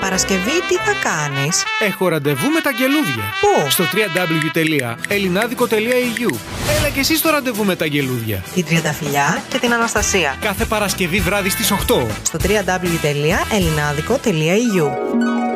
Παρασκευή τι θα κάνεις; Έχω ραντεβού με τα αγγελούδια. Πού; Στο www.elinadico.eu Έλα και εσύ στο ραντεβού με τα αγγελούδια. Την Τριανταφυλιά και την Αναστασία. Κάθε Παρασκευή βράδυ στις 8. Στο www.elinadico.eu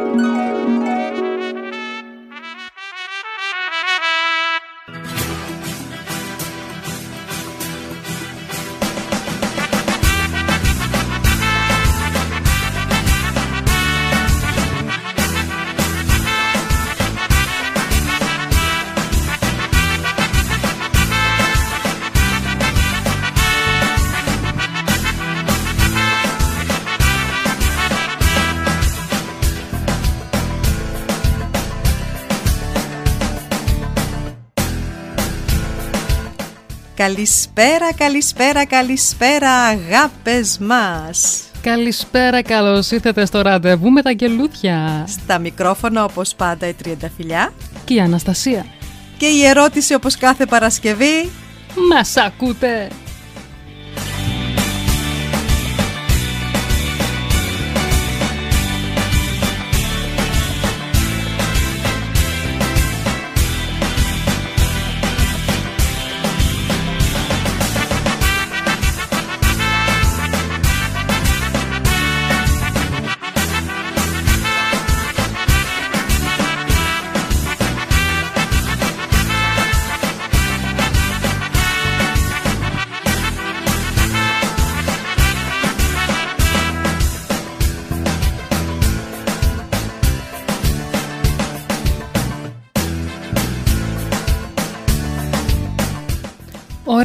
Καλησπέρα, καλησπέρα, καλησπέρα αγάπες μας. Καλησπέρα, καλώς ήρθατε στο ραντεβού με τα αγγελούδια Στα μικρόφωνα όπως πάντα η Τριανταφυλιά Και η Αναστασία. Και η ερώτηση όπως κάθε Παρασκευή. Μας ακούτε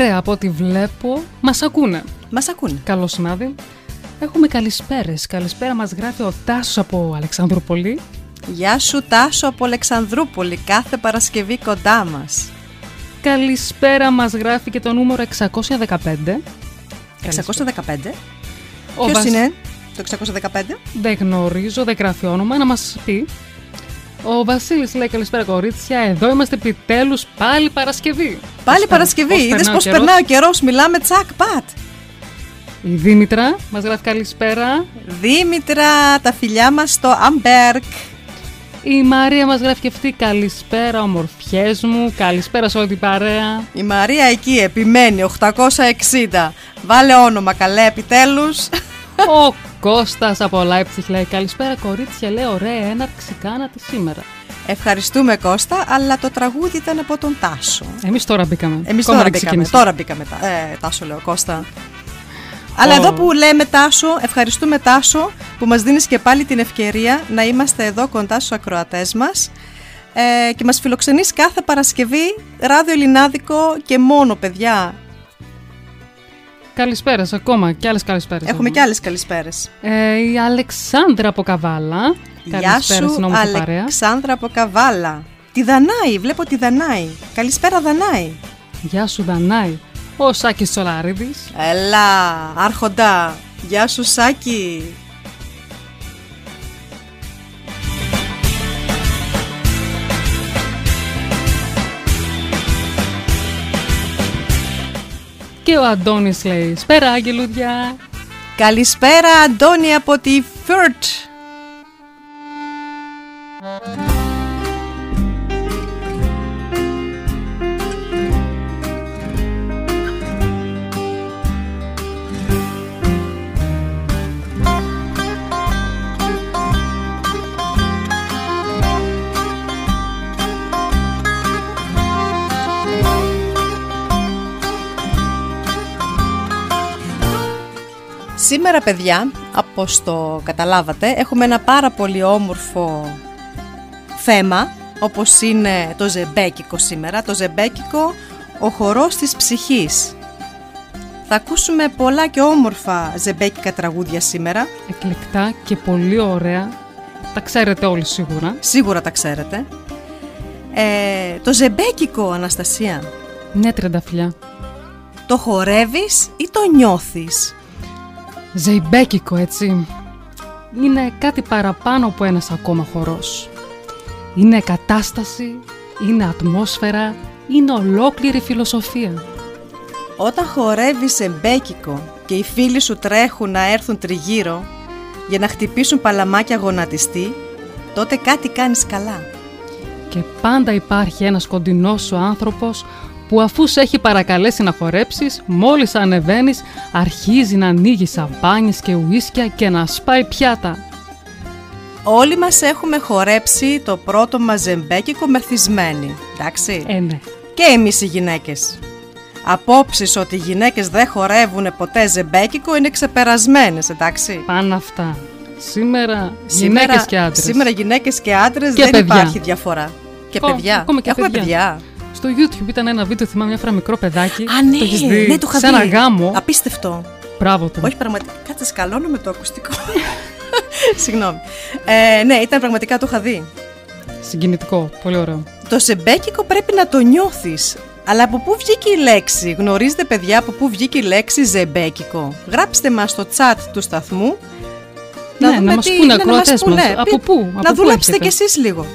Ωραία, από ό,τι βλέπω, μας ακούνε. Μας ακούνε. Καλώς συνάδει. Έχουμε καλησπέρες. Καλησπέρα μας γράφει ο Τάσος από Αλεξανδρούπολη. Γεια σου Τάσο από Αλεξανδρούπολη Κάθε Παρασκευή κοντά μας. Καλησπέρα μας γράφει και το νούμερο 615 615 Ο Ποιος Βασ- είναι το 615 Δεν γνωρίζω, δεν γράφει όνομα, να μας πει. Ο Βασίλης λέει καλησπέρα κορίτσια, εδώ είμαστε επιτέλους πάλι Παρασκευή. Πάλι Πώς Παρασκευή, πώς είδες περνάει ο πως καιρός; περνάει ο καιρός; Μιλάμε τσακ πατ Η Δήμητρα μας γράφει καλησπέρα. Δήμητρα, τα φιλιά μας στο Αμπέρκ Η Μαρία μας γράφει και αυτή καλησπέρα ομορφιές μου, καλησπέρα σε όλη την παρέα. Η Μαρία εκεί επιμένει 860 Βάλε όνομα καλέ επιτέλους Ο Κώστας από Leipzig λέει καλησπέρα κορίτσια, λέει ωραία έναρξη κάνατε σήμερα. Ευχαριστούμε Κώστα Αλλά το τραγούδι ήταν από τον Τάσο Εμείς τώρα μπήκαμε. Εμείς Ακόμα τώρα δεν μπήκαμε, ξεκίνησε. τώρα μπήκαμε τα- ε, Τάσο λέω Κώστα Αλλά Ω. εδώ που λέμε Τάσο, ευχαριστούμε Τάσο που μας δίνεις και πάλι την ευκαιρία να είμαστε εδώ κοντά στους ακροατές μας ε, και μας φιλοξενείς κάθε Παρασκευή ράδιο Ελληνάδικο και μόνο παιδιά. Καλησπέρας ακόμα και άλλες καλησπέρες. Έχουμε και άλλες καλησπέρες. Ε, η Αλεξάνδρα από Καβάλα. Γεια Καλησπέρα σου στην όμορφη παρέα. Αλεξάνδρα από Καβάλα. Τη Δανάη, βλέπω τη Δανάη. Καλησπέρα Δανάη. Γεια σου Δανάη. Ο Σάκης Τσολάριδης. Έλα, άρχοντα. Γεια σου Σάκη. Και ο Αντώνης λέει Σπέρα αγγελούδια. Καλησπέρα Αντώνη από τη Φιρτ. Σήμερα παιδιά, όπως το καταλάβατε, έχουμε ένα πάρα πολύ όμορφο θέμα, όπως είναι το ζεμπέκικο σήμερα. Το ζεμπέκικο, ο χορός της ψυχής. Θα ακούσουμε πολλά και όμορφα ζεμπέκικα τραγούδια σήμερα. Εκλεκτά και πολύ ωραία. Τα ξέρετε όλοι σίγουρα. Σίγουρα τα ξέρετε. Ε, το ζεμπέκικο, Αναστασία, Ναι, τριανταφυλιά. το χορεύεις ή το νιώθεις; Ζεϊμπέκικο, έτσι. Είναι κάτι παραπάνω από ένας ακόμα χορός. Είναι κατάσταση, είναι ατμόσφαιρα, είναι ολόκληρη φιλοσοφία. Όταν χορεύεις σε μπέκικο και οι φίλοι σου τρέχουν να έρθουν τριγύρω, για να χτυπήσουν παλαμάκια γονατιστή, τότε κάτι κάνεις καλά. Και πάντα υπάρχει ένας κοντινός σου άνθρωπος που αφού σε έχει παρακαλέσει να χορέψεις, μόλις ανεβαίνεις, αρχίζει να ανοίγει σαμπάνιες και ουίσκια και να σπάει πιάτα. Όλοι μας έχουμε χορέψει το πρώτο μας ζεμπέκικο μεθυσμένοι, εντάξει. Ε, ναι. Και εμείς οι γυναίκες. Απόψεις ότι οι γυναίκες δεν χορεύουν ποτέ ζεμπέκικο είναι ξεπερασμένες, εντάξει. Πάνε αυτά. Σήμερα, γυναίκες και άντρες. Σήμερα γυναίκες και άντρες Και δεν παιδιά. υπάρχει διαφορά. Και Ακόμα- παιδιά. ακόμα και Έχουμε παιδιά. παιδιά. Στο YouTube ήταν ένα βίντεο, θυμάμαι μια φορά μικρό παιδάκι. Α, ναι, το έχεις δει ναι, το είχα σε ένα δει. γάμο. Απίστευτο. Μπράβο του. Όχι πραγματικά. Κάτσε σκαλώνω με το ακουστικό. Συγγνώμη. Ε, ναι, ήταν πραγματικά το είχα δει. Συγκινητικό. Πολύ ωραίο. Το ζεμπέκικο πρέπει να το νιώθεις. Αλλά από πού βγήκε η λέξη, γνωρίζετε παιδιά από πού βγήκε η λέξη ζεμπέκικο; Γράψτε μας στο chat του σταθμού. Ναι, να μας πούνε ναι, ακροατές μας πούνε. μας. Από Πι- πού, από να πού δουλέψετε κι έρχεται. εσείς λίγο.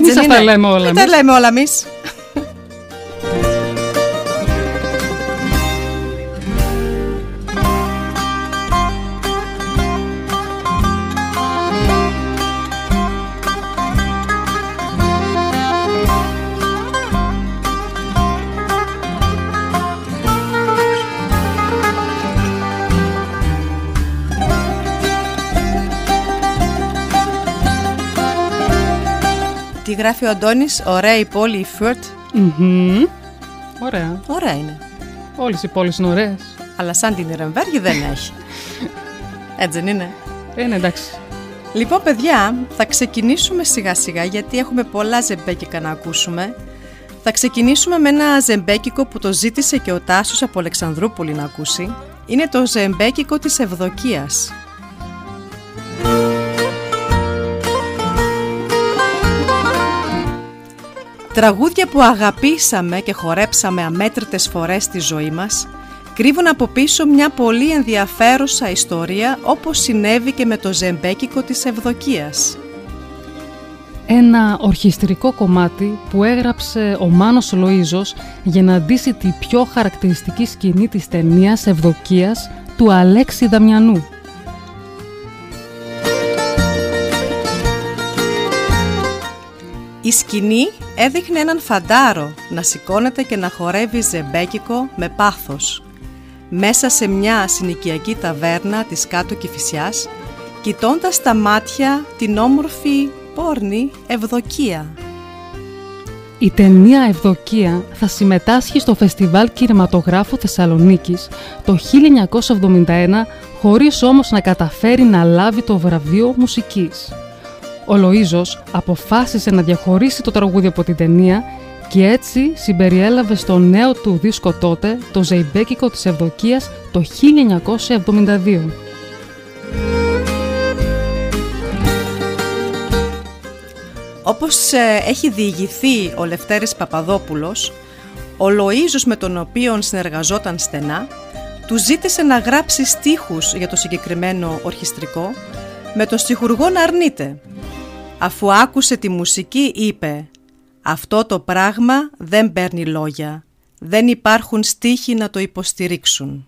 Μη σας δεν τα είναι; λέμε όλα Μην τα εμείς. λέμε όλα εμείς. Γράφει ο Αντώνης, ωραία η πόλη η Φιουρτ. Μμμ. Ωραία. Ωραία είναι. Όλες οι πόλεις είναι ωραίες. Αλλά σαν την Ιρεμβέργη δεν έχει. Έτσι δεν είναι. Ε, ναι, εντάξει. Λοιπόν, παιδιά, θα ξεκινήσουμε σιγά σιγά γιατί έχουμε πολλά ζεμπέκικα να ακούσουμε. Θα ξεκινήσουμε με ένα ζεμπέκικο που το ζήτησε και ο Τάσος από Αλεξανδρούπολη να ακούσει. Είναι το ζεμπέκικο της Ευδοκίας. Τραγούδια που αγαπήσαμε και χορέψαμε αμέτρητες φορές στη ζωή μας κρύβουν από πίσω μια πολύ ενδιαφέρουσα ιστορία όπως συνέβη και με το ζεμπέκικο της Ευδοκίας. Ένα ορχιστρικό κομμάτι που έγραψε ο Μάνος Λοΐζος για να ντύσει τη πιο χαρακτηριστική σκηνή της ταινίας Ευδοκίας του Αλέξη Δαμιανού. Η σκηνή έδειχνε έναν φαντάρο να σηκώνεται και να χορεύει ζεμπέκικο με πάθος. Μέσα σε μια συνοικιακή ταβέρνα της κάτω Κηφισιάς, κοιτώντας τα μάτια την όμορφη πόρνη Ευδοκία. Η ταινία Ευδοκία θα συμμετάσχει στο Φεστιβάλ Κινηματογράφου Θεσσαλονίκης το 1971 χωρίς όμως να καταφέρει να λάβει το βραβείο μουσικής. Ο Λοΐζος αποφάσισε να διαχωρίσει το τραγούδι από την ταινία και έτσι συμπεριέλαβε στο νέο του δίσκο τότε το Ζεϊμπέκικο της Ευδοκίας το 1972. Όπως ε, έχει διηγηθεί ο Λευτέρης Παπαδόπουλος, ο Λοΐζος με τον οποίο συνεργαζόταν στενά, του ζήτησε να γράψει στίχους για το συγκεκριμένο ορχιστρικό, με τον στιχουργό να αρνείται. Αφού άκουσε τη μουσική είπε «Αυτό το πράγμα δεν παίρνει λόγια, δεν υπάρχουν στίχοι να το υποστηρίξουν».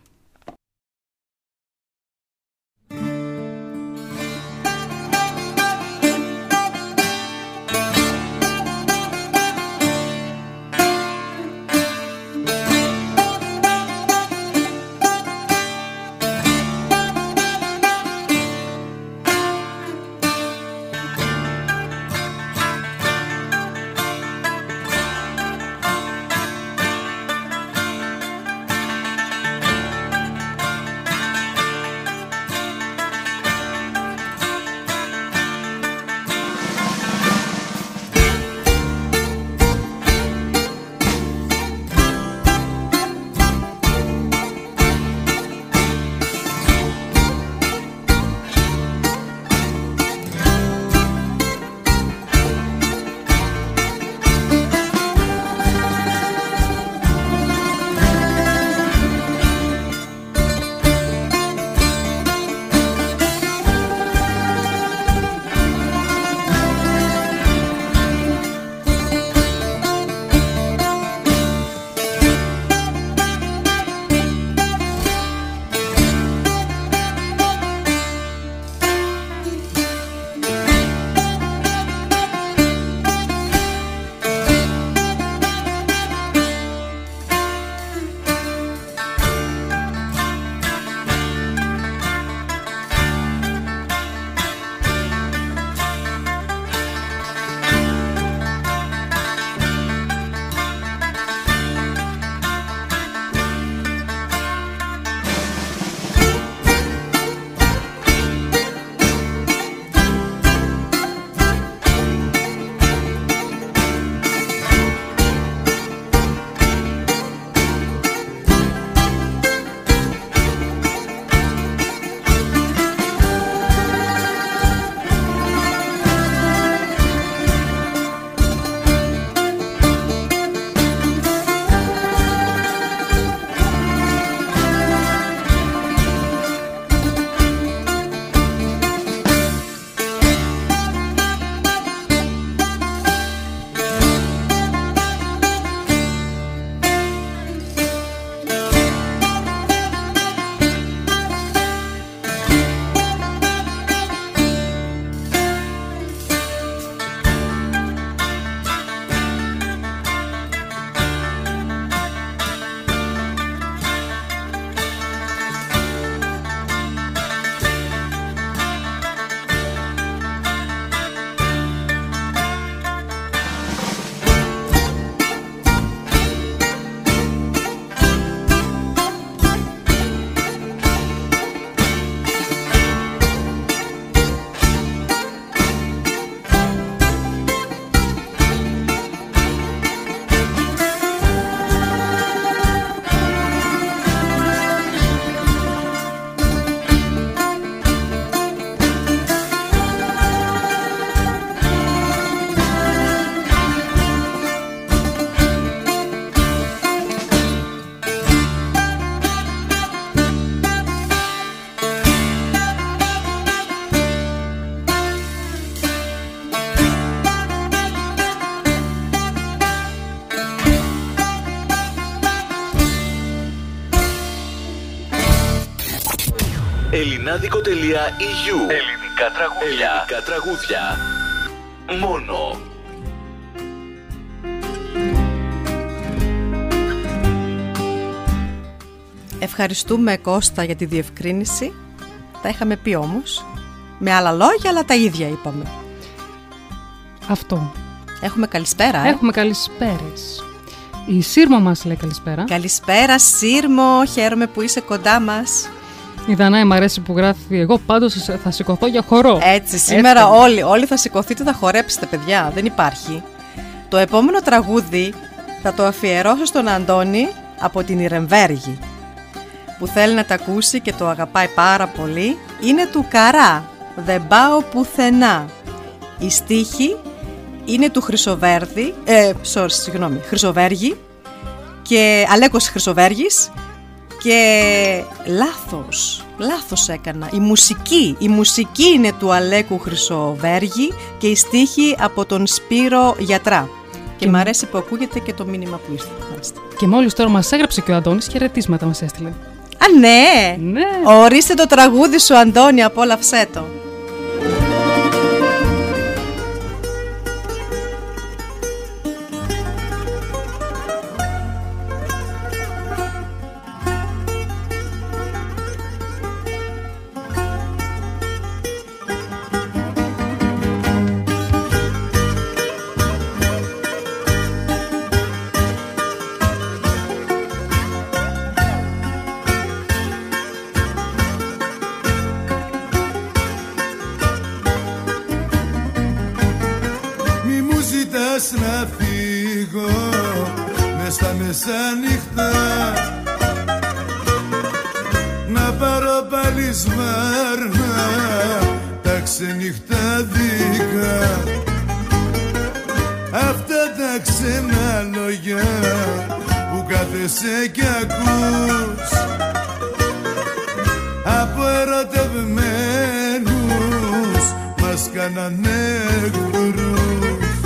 ελληνάδικο.eu Ελληνικά τραγούδια. Ελληνικά τραγούδια. Μόνο. Ευχαριστούμε Κώστα για τη διευκρίνηση. Τα είχαμε πει όμως. Με άλλα λόγια, αλλά τα ίδια είπαμε. Αυτό. Έχουμε καλησπέρα, ε. Έχουμε καλησπέρες. Η Σύρμο μας λέει καλησπέρα. Καλησπέρα Σύρμο, χαίρομαι που είσαι κοντά μας. Η Δανάη μου αρέσει που γράφει εγώ πάντως θα σηκωθώ για χορό. Έτσι, σήμερα Έτσι. όλοι, όλοι θα σηκωθείτε, θα χορέψετε παιδιά, δεν υπάρχει. Το επόμενο τραγούδι θα το αφιερώσω στον Αντώνη από την Ιρεμβέργη που θέλει να τα ακούσει και το αγαπάει πάρα πολύ είναι του Καρά, δεν πάω πουθενά. Η στίχη είναι του Χρυσοβέρδη, ε, sorry, συγγνώμη, Χρυσοβέργη και Αλέκος Χρυσοβέργης και λάθος, λάθος έκανα. Η μουσική, η μουσική είναι του Αλέκου Χρυσοβέργη και η στίχη από τον Σπύρο Γιατρά. Και, Και- μ' αρέσει που ακούγεται και το μήνυμα που ήρθε. Μάλιστα. Και μόλις τώρα μας έγραψε και ο Αντώνης χαιρετίσματα μας έστειλε. Α, ναι! Ναι. Ορίστε το τραγούδι σου, Αντώνη, απόλαυσέ το. Τα ξενυχτάδικα Αυτά τα ξένα λόγια που κάθεσαι κι ακούς. Από ερωτευμένους μας κάνανε εχθρούς.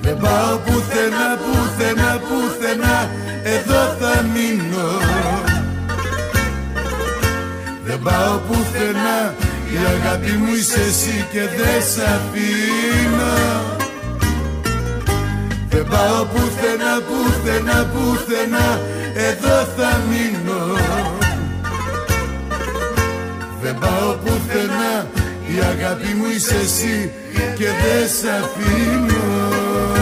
Δεν πάω πουθενά, πουθενά, πουθενά εδώ θα μείνω. Δεν πάω πουθενά η αγάπη μου είσαι εσύ και δεν σ' αφήνω. Δεν πάω πουθενά, πουθενά, πουθενά εδώ θα μείνω. Δεν πάω πουθενά Η αγάπη μου είσαι εσύ Και δεν σ' αφήνω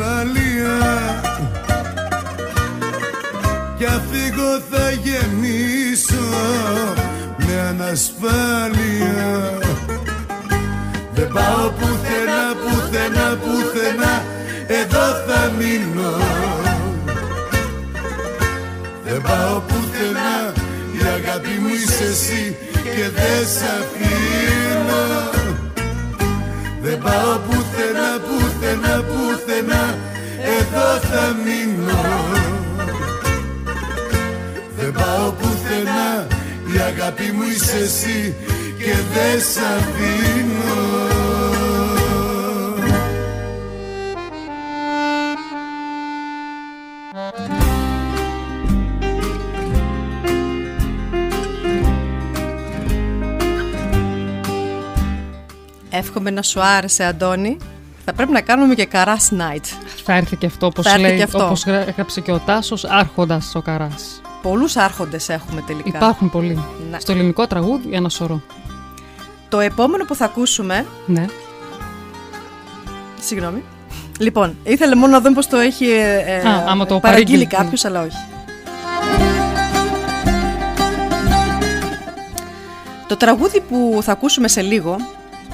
ασφαλεία κι αν φύγω θα γεμίσω με ανασφάλεια. Δεν πάω πουθενά, πουθενά, πουθενά. Εδώ θα μείνω. Δεν πάω πουθενά Η αγάπη μου είσαι εσύ Και δεν σ' αφήνω. Δεν πάω πουθενά, πουθενά, πουθενά Εδώ θα μείνω δεν πάω πουθενά Η αγάπη μου είσαι εσύ Και δεν σ' αφήνω Εύχομαι να σου άρεσε, Αντώνη. Θα πρέπει να κάνουμε και καράς night. Θα έρθει και αυτό όπως Θα έρθει λέει, και αυτό. όπως γρα- έγραψε και ο Τάσος, άρχοντας ο Καράς. Πολλούς άρχοντες έχουμε τελικά. Υπάρχουν πολλοί. Ναι. Στο ελληνικό τραγούδι ένα σωρό. Το επόμενο που θα ακούσουμε... Ναι. Συγγνώμη. Λοιπόν, ήθελε μόνο να δούμε πώς το έχει ε, ε, Α, άμα το παραγγείλει παρήγγειλε. κάποιος, αλλά όχι. Το τραγούδι που θα ακούσουμε σε λίγο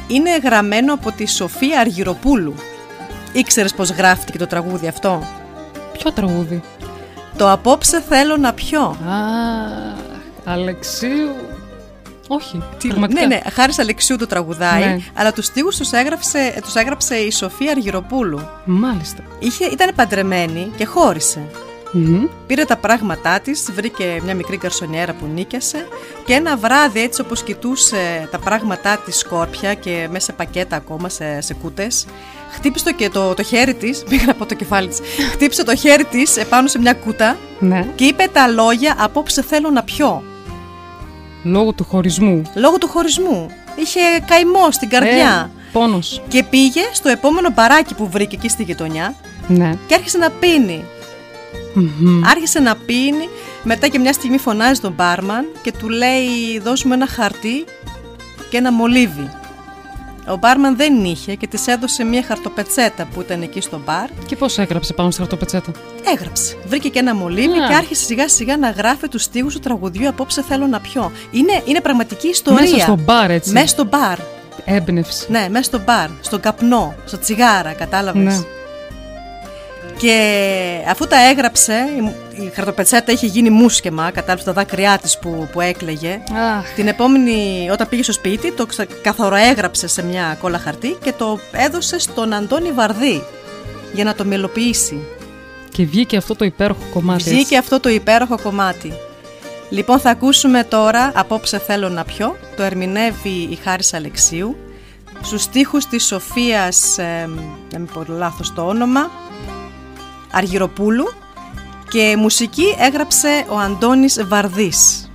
είναι γραμμένο από τη Σοφία Αργυροπούλου. Ήξερες πως γράφτηκε το τραγούδι αυτό; Ποιο τραγούδι; Το απόψε θέλω να πιω. Α, Αλεξίου. Όχι. Τι- πραγματικά. Ναι, ναι, χάρης Αλεξίου το τραγουδάει, Ναι. αλλά τους στίχους τους έγραψε, τους έγραψε η Σοφία Αργυροπούλου. Μάλιστα. Είχε, ήταν παντρεμένη και χώρισε. Μμμ. Πήρε τα πράγματά της, βρήκε μια μικρή καρσονιέρα που νίκιασε και ένα βράδυ έτσι όπως κοιτούσε τα πράγματά της σκόρπια και μέσα σε πακέτα ακόμα, σε, σε κούτες, χτύπησε το, και το, το χέρι της, πήγα να πω το κεφάλι της, χτύπησε το χέρι της επάνω σε μια κούτα Ναι. και είπε τα λόγια «Απόψε θέλω να πιω». Λόγω του χωρισμού. Λόγω του χωρισμού. Είχε καημό στην καρδιά. Ε, πόνος. Και πήγε στο επόμενο μπαράκι που βρήκε εκεί στη γειτονιά Ναι. και άρχισε να πίνει. Μμμ. Άρχισε να πίνει, μετά και μια στιγμή φωνάζει τον μπάρμαν και του λέει δώσ' μου ένα χαρτί και ένα μολύβι. Ο μπάρμαν δεν είχε και της έδωσε μια χαρτοπετσέτα που ήταν εκεί στο μπαρ. Και πώς έγραψε πάνω στη χαρτοπετσέτα; Έγραψε. Βρήκε και ένα μολύβι Α. και άρχισε σιγά σιγά να γράφει τους στίχους του τραγουδιού «Απόψε θέλω να πιω». Είναι, είναι πραγματική ιστορία. Μέσα στο μπαρ έτσι. Μέσα στο μπαρ. Έμπνευση. Ναι, μέσα στο μπαρ, στον καπνό, στο τσιγάρα, κατάλαβες. Ναι. Και αφού τα έγραψε, η- η χαρτοπετσέτα είχε γίνει μουσκεμα, κατάλαβες τα δάκρυά της που, που έκλαιγε. Αχ, Την επόμενη, όταν πήγε στο σπίτι, το ξα- καθοροέγραψε σε μια κόλλα χαρτί και το έδωσε στον Αντώνη Βαρδί για να το μελοποιήσει. και βγήκε αυτό το υπέροχο κομμάτι. έτσι. Βγήκε αυτό το υπέροχο κομμάτι. Λοιπόν, θα ακούσουμε τώρα «Απόψε θέλω να πιω». Το ερμηνεύει η Χάρης Αλεξίου. Στους στίχους της Σοφίας, ε, να μην πω λάθος το όνομα, Αργυροπούλου και μουσική έγραψε ο Αντώνης Βαρδής.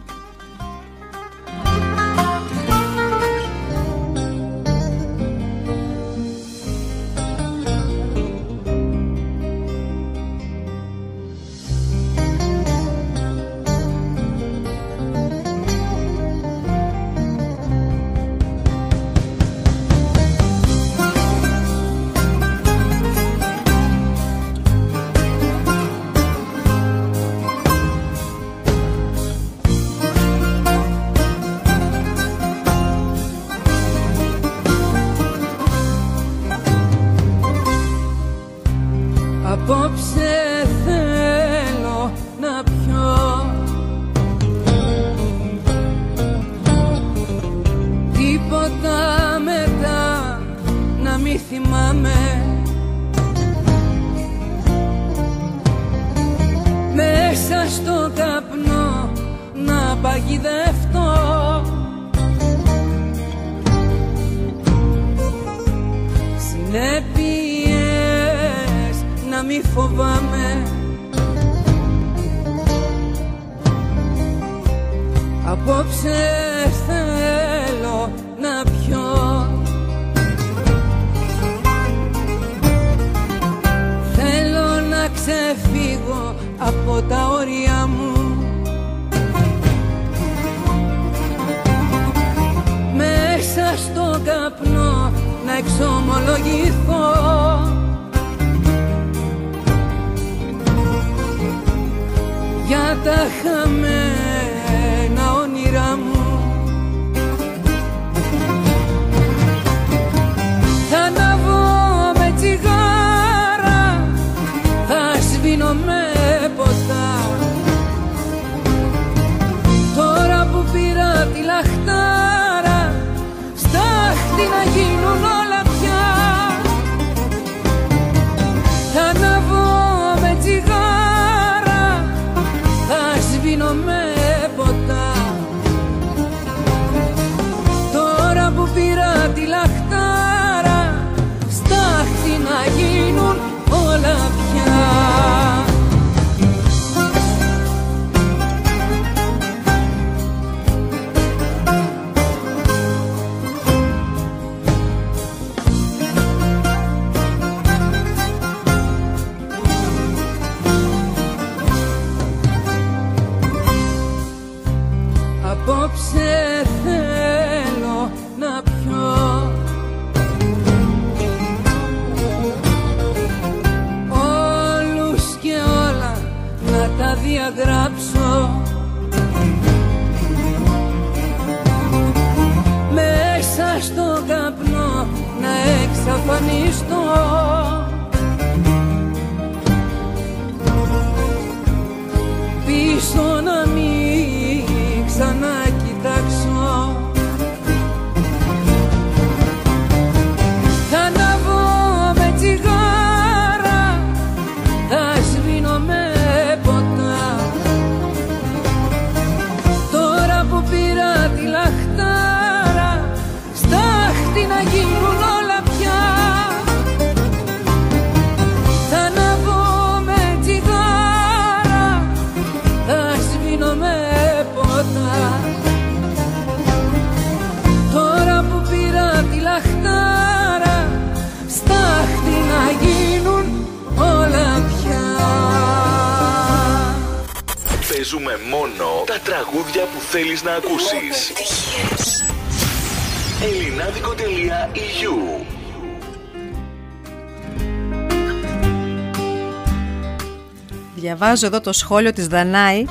Διαβάζω εδώ το σχόλιο της Δανάη.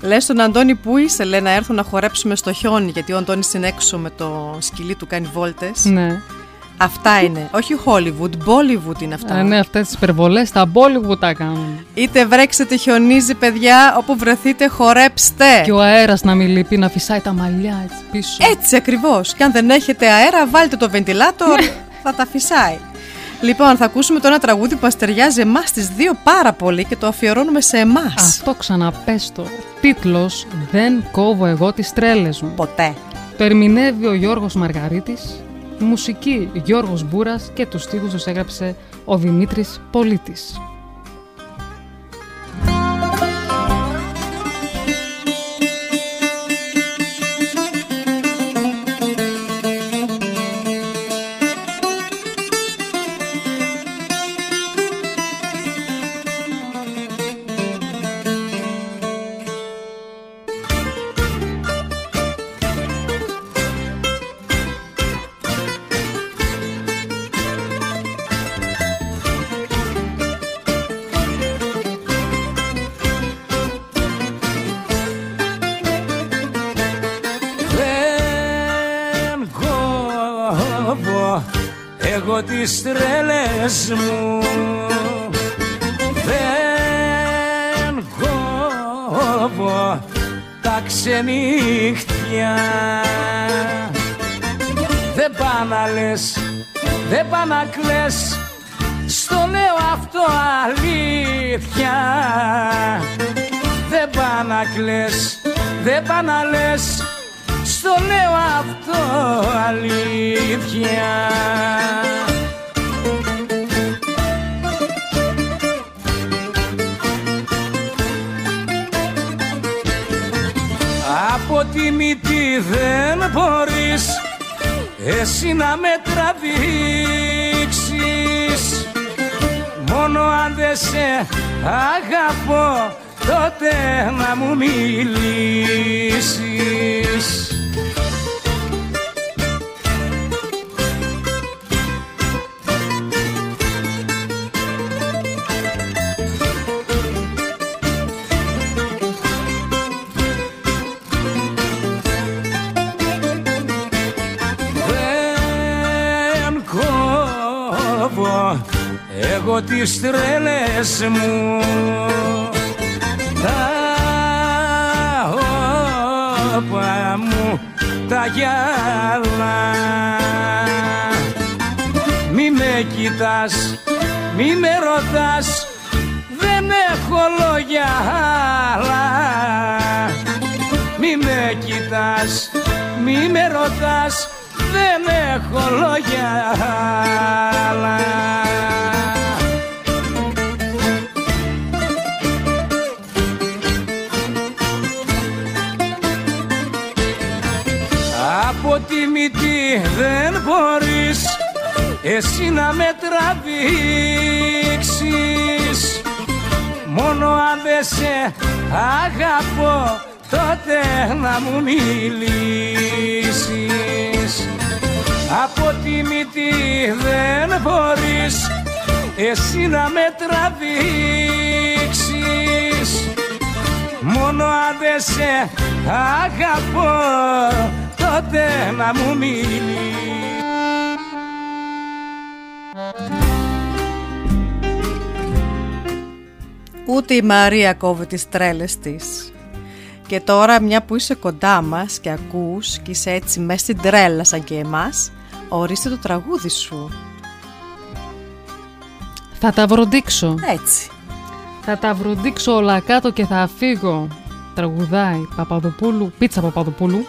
Λες στον Αντώνη που είσαι, λέει να έρθω να χορέψουμε στο χιόνι, γιατί ο Αντώνης είναι έξω με το σκυλί του κάνει βόλτες. Ναι. Αυτά είναι. Όχι Hollywood, Bollywood είναι αυτά. Α, ναι, αυτές τις υπερβολές τα Bollywood τα κάνουν. Είτε βρέξετε, χιονίζει, παιδιά, όπου βρεθείτε, χορέψτε. Και ο αέρας να μην λείπει, να φυσάει τα μαλλιά έτσι πίσω. Έτσι ακριβώς. Και αν δεν έχετε αέρα, βάλτε το βεντιλάτορ, θα τα φυσάει. Λοιπόν, θα ακούσουμε το ένα τραγούδι που αστεριάζει εμάς τις δύο πάρα πολύ και το αφιερώνουμε σε εμάς. Αυτό ξαναπέστο. Τίτλος Δεν κόβω εγώ τις τρέλες μου. Ποτέ. Το ερμηνεύει ο Γιώργος Μαργαρίτης, η μουσική Γιώργος Μπούρας και τους στίχους τους έγραψε ο Δημήτρης Πολίτης. Ξενύχτια Δεν πά να λες, δεν πά να κλαις Στο λέω αυτό αλήθεια. Δεν πά να κλαις, δεν πά να λες Στο λέω αυτό αλήθεια. Από τη μύτη δεν μπορείς εσύ να με τραβήξεις. Μόνο αν δεν σε αγαπώ τότε να μου μιλήσεις εγώ τις τρέλες μου. Τα όπα μου τα γυαλά Μη με κοιτάς, μη με ρωτάς Δεν έχω λόγια άλλα. Μη με κοιτάς, μη με ρωτάς Δεν έχω λόγια άλλα δεν μπορείς Εσύ να με τραβήξεις. Μόνο αν δεν σε αγαπώ τότε να μου μιλήσεις. Από τη μύτη δεν μπορείς εσύ να με τραβήξεις. Μόνο αν δεν σε αγαπώ τότε να μου μιλήσεις Ούτε η Μαρία κόβει τις τρέλες της. Και τώρα μια που είσαι κοντά μας και ακούς και είσαι έτσι μέσα στην τρέλα σαν και εμάς, ορίστε το τραγούδι σου. Θα τα βροντίξω. Έτσι. Θα τα βροντίξω όλα κάτω και θα φύγω. Τραγουδάει Παπαδοπούλου, Πίτσα Παπαδοπούλου.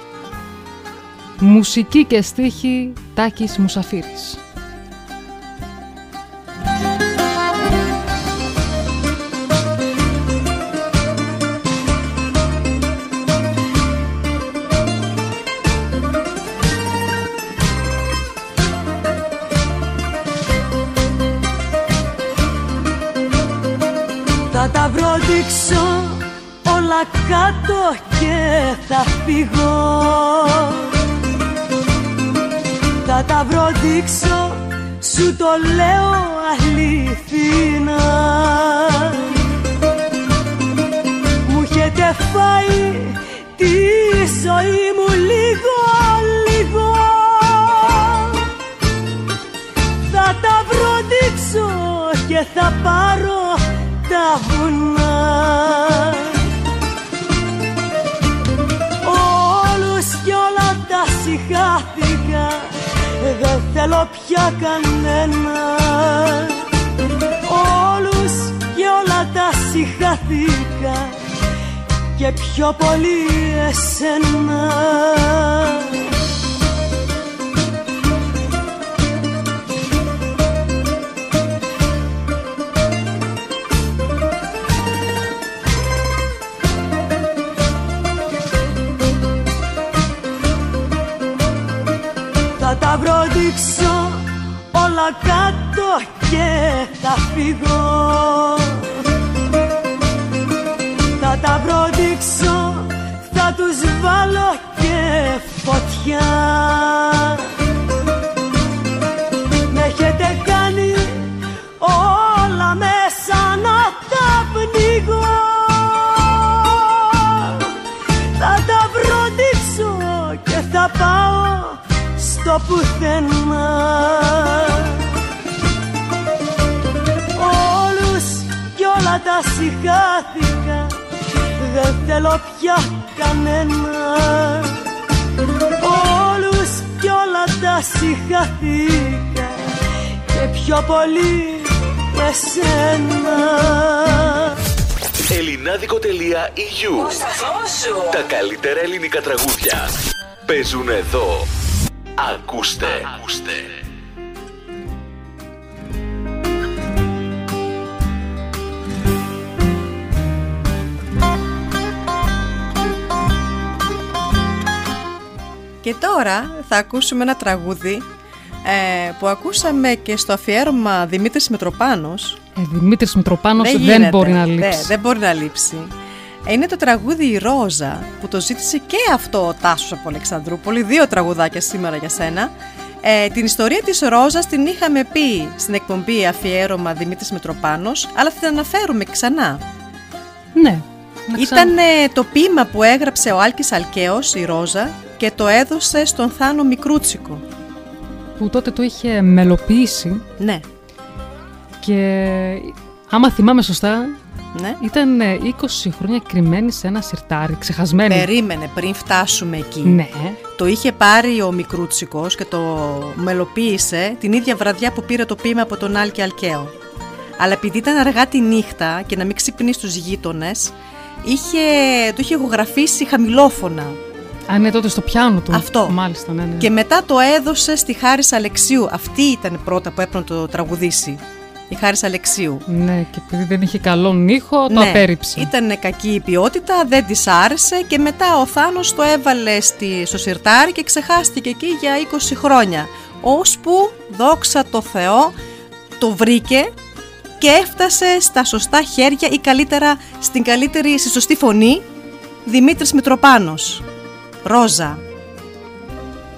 Μουσική και στίχη Τάκης Μουσαφίρης. Θα τα βροντίξω όλα κάτω κάτω και θα φύγω Θα τα βρω δείξω, σου το λέω αληθινά. Μου έχετε φάει τη ζωή μου λίγο λίγο. Θα τα βρω δείξω και θα πάρω τα βουνά. Όλους κι όλα τα συγχάθηκα Δεν θέλω πια κανένα. Όλους κι όλα τα συγχάθηκα Και πιο πολύ εσένα Θα τα βροντίξω όλα κάτω και θα φύγω. Θα τα βροντίξω, θα τους βάλω και φωτιά στο πουθενά Όλους κι όλα τα συγχάθηκα Δεν θέλω πια κανένα Όλους κι όλα τα συγχάθηκα Και πιο πολύ εσένα Ελληνάδικο.eu Τα καλύτερα ελληνικά τραγούδια παίζουν εδώ. Ακούστε. Ακούστε. Και τώρα θα ακούσουμε ένα τραγούδι ε, που ακούσαμε και στο αφιέρωμα Δημήτρης Μητροπάνος. Ε, Δημήτρης Μητροπάνος δεν, γίνεται. μπορεί να Ναι, λείψει. δεν μπορεί να λείψει. Ε, Είναι το τραγούδι «Η Ρόζα» που το ζήτησε και αυτό ο Τάσος από Αλεξανδρούπολη. Δύο τραγουδάκια σήμερα για σένα. Ε, την ιστορία της Ρόζας την είχαμε πει στην εκπομπή αφιέρωμα Δημήτρης Μητροπάνος, αλλά θα την αναφέρουμε ξανά. Ναι. Να ξα- Ήταν ε, το ποίημα που έγραψε ο Άλκης Αλκαίος, η Ρόζα, και το έδωσε στον Θάνο Μικρούτσικο. Που τότε το είχε μελοποιήσει Ναι, και άμα θυμάμαι σωστά ναι. ήταν ε, 20 χρόνια κρυμμένη σε ένα σιρτάρι, ξεχασμένη. Περίμενε πριν φτάσουμε εκεί. Ναι. Το είχε πάρει ο Μικρούτσικος και το μελοποίησε την ίδια βραδιά που πήρε το ποίημα από τον Άλκη Αλκαίο. Αλλά επειδή ήταν αργά τη νύχτα και να μην ξυπνήσει τους γείτονες, είχε, το είχε ηχογραφήσει χαμηλόφωνα. Α, ναι, τότε στο πιάνο του. Αυτό. Μάλιστα, ναι, ναι. Και μετά το έδωσε στη Χάρης Αλεξίου. Αυτή ήταν πρώτα που έπρεπε να το τραγουδήσει. Η Χάρης Αλεξίου. Ναι, και επειδή δεν είχε καλόν ήχο, το Ναι, απέρριψε. Ήταν κακή η ποιότητα, δεν της άρεσε και μετά ο Θάνος το έβαλε στη, στο σιρτάρι και ξεχάστηκε εκεί για 20 χρόνια. Ώσπου, δόξα τω Θεώ, το βρήκε και έφτασε στα σωστά χέρια ή καλύτερα στην καλύτερη, στη σωστή φωνή, Δημήτρης Μητροπάνος. Ρόζα.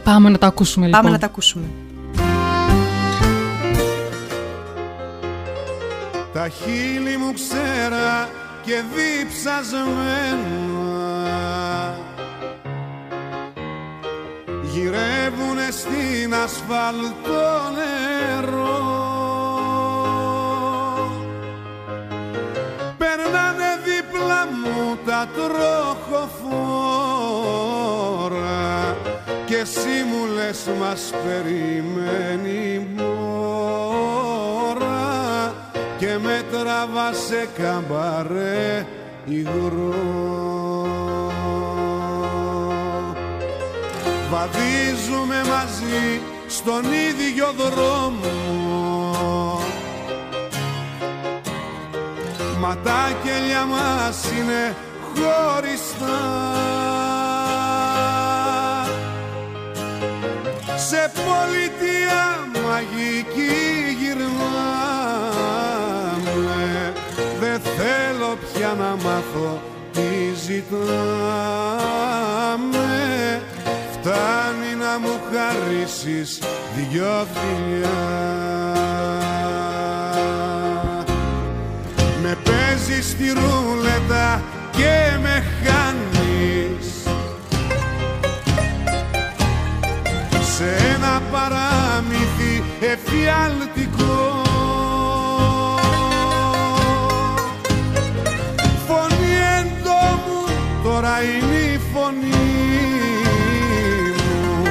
Πάμε να τα ακούσουμε λοιπόν. Πάμε να τα ακούσουμε. Τα χείλη μου ξέρα και διψασμένα Γυρεύουνε στην ασφαλτό νερό. Περνάνε δίπλα μου τα τροχοφόρα και εσύ μου λες μας περιμένει η με τραβά σε καμπαρέ υγρό. Βαδίζουμε μαζί στον ίδιο δρόμο Μα τα κελιά μας είναι χωριστά Σε πολιτεία μαγική θέλω πια να μάθω τη ζητάμε. Φτάνει να μου χαρίσεις δυο φιλιά. Με παίζεις στη ρούλετα και με χάνεις. Σε ένα παράμυθι εφιαλτικό τώρα είναι η φωνή μου.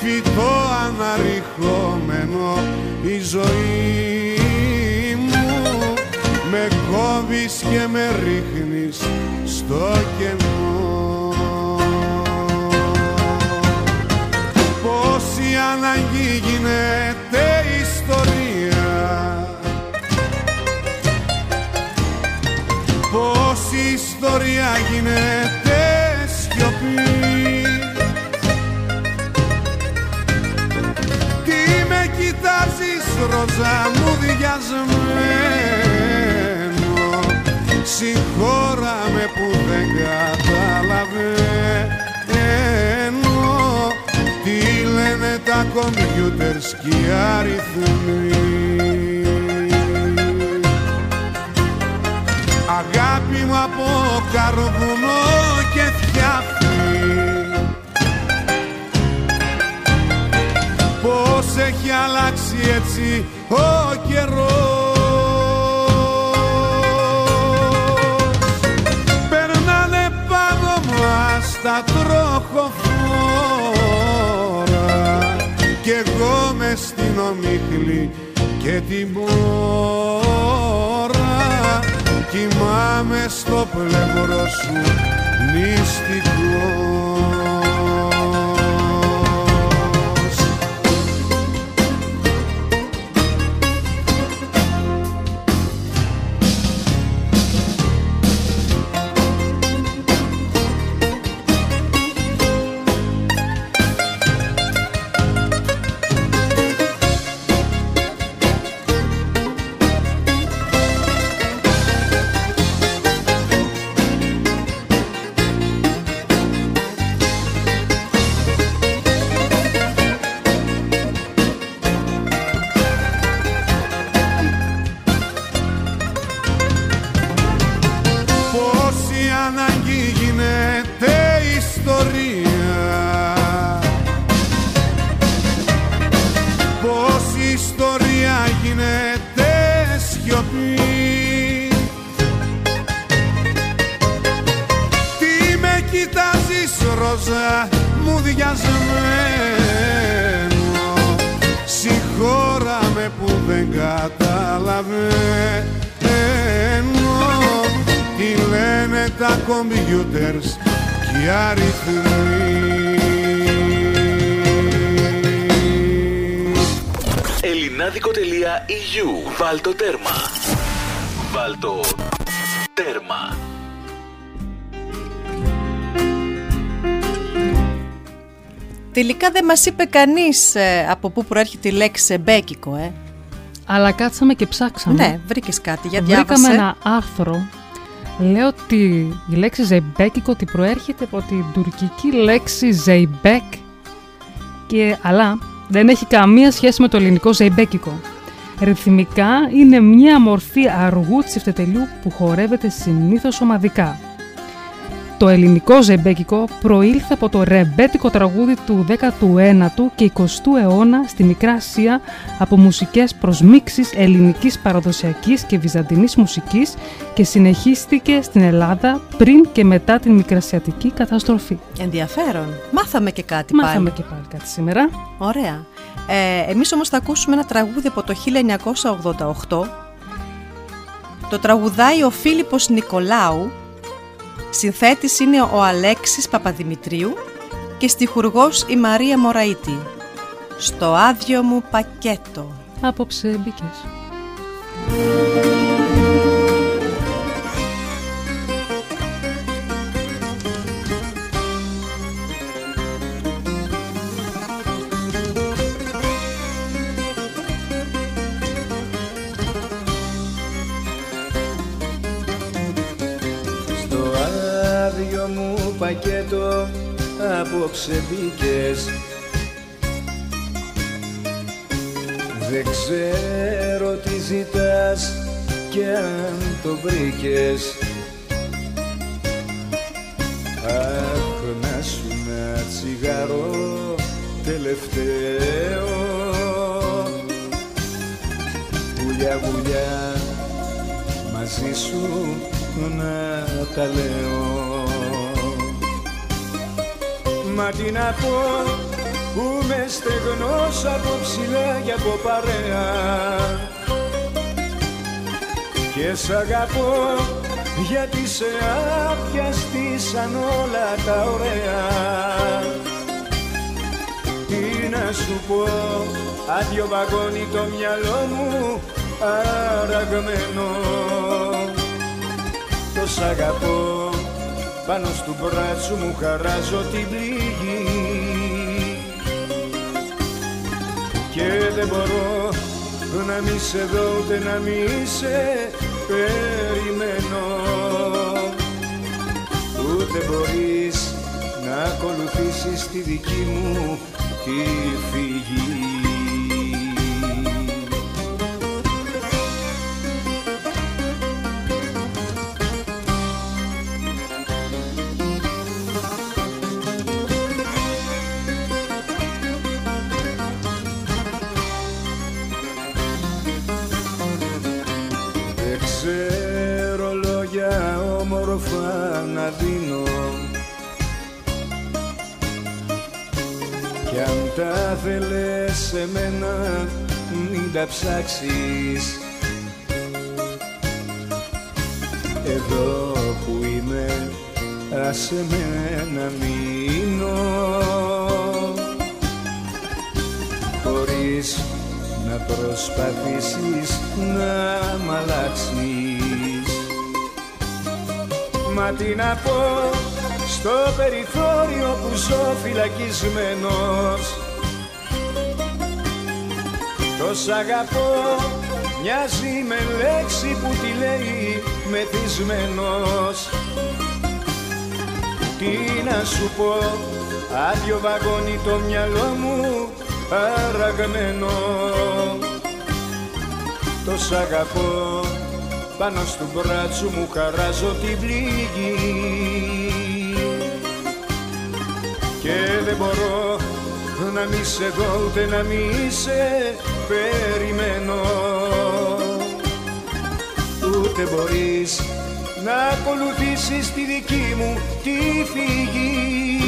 Φυτό αναρριχόμενο η ζωή μου. Με κόβεις και με ρίχνεις στο κενό. Πόση ανάγκη γίνεται ιστορία Πόση ιστορία γίνεται σιωπή. Τι με κοιτάζεις ροζά μου διασμένο Συγχώρα με που δεν καταλαβαίνω. Τι λένε τα κομπιούτερς και οι αριθμοί Αγάπη μου από καρβουνό και φτιάχνει. Πώς έχει αλλάξει έτσι ο καιρός. Περνάνε πάνω μας τα τροχοφόρα. Κι εγώ μες στην ομίχλη και την μπόρα Κοιμάμαι στο πλευρό σου νηστικός ροζά μου διασμένο Συγχώρα με που δεν καταλαβαίνω Τι λένε τα κομπιούτερς και οι αριθμοί. Ελληνάδικο.eu Βάλτο τέρμα. Βάλτο Τελικά δεν μας είπε κανείς ε, από πού προέρχεται η λέξη ζεμπέκικο, ε. Αλλά κάτσαμε και ψάξαμε. Ναι, βρήκες κάτι, για Βρήκαμε διάβασε. ένα άρθρο. Λέω ότι η λέξη ζεϊμπέκικο ότι προέρχεται από την τουρκική λέξη ζεϊμπέκ και αλλά δεν έχει καμία σχέση με το ελληνικό ζεϊμπέκικο. Ρυθμικά είναι μια μορφή αργού τσιφτετελιού που χορεύεται συνήθως ομαδικά. Το ελληνικό ζεμπέκικο προήλθε από το ρεμπέτικο τραγούδι του 19ου και 20ου αιώνα στη Μικρά Ασία από μουσικές προσμίξεις ελληνικής παραδοσιακής και βυζαντινής μουσικής και συνεχίστηκε στην Ελλάδα πριν και μετά την μικρασιατική καταστροφή. Ενδιαφέρον. Μάθαμε και κάτι Μάθαμε πάλι. και πάλι κάτι σήμερα. Ωραία. Ε, εμείς όμως θα ακούσουμε ένα τραγούδι από το 1988. Το τραγουδάει ο Φίλιππος Νικολάου. Συνθέτης είναι ο Αλέξης Παπαδημητρίου και στιχουργός η Μαρία Μωραήτη. Στο άδειο μου πακέτο. Απόψε μπήκες. Απόψε μπήκες Δεν ξέρω τι ζητάς και αν το βρήκες. Αχ να σου ένα τσιγάρο τελευταίο. Βουλιά βουλιά μαζί σου να τα λέω Μα τι να πω που με στεγνός από ψηλά για από παρέα. Και σ' αγαπώ γιατί σε άπιαστησαν όλα τα ωραία. Τι να σου πω, άδειο βαγόνι το μυαλό μου αραγμένο. Το σ' αγαπώ, πάνω στου μπράτσου μου χαράζω την πληγή. Και δεν μπορώ να μη σε δω ούτε να μη σε περιμένω. Ούτε μπορείς να ακολουθήσεις τη δική μου τη φυγή θέλες σε μένα μην τα ψάξεις. Εδώ που είμαι άσε με να μείνω. Χωρίς να προσπαθήσεις να μ' αλλάξεις Μα τι να πω στο περιθώριο που ζω φυλακισμένος. Το σ' αγαπώ μοιάζει με λέξη που τη λέει μεθυσμένος. Τι να σου πω, άδειο βαγόνι το μυαλό μου αραγμένο. Το σ' αγαπώ, πάνω στο μπράτσο μου χαράζω την πληγή. Και δεν μπορώ να μη σε δω ούτε να μη σε περιμένω. Ούτε μπορείς να ακολουθήσεις τη δική μου τη φυγή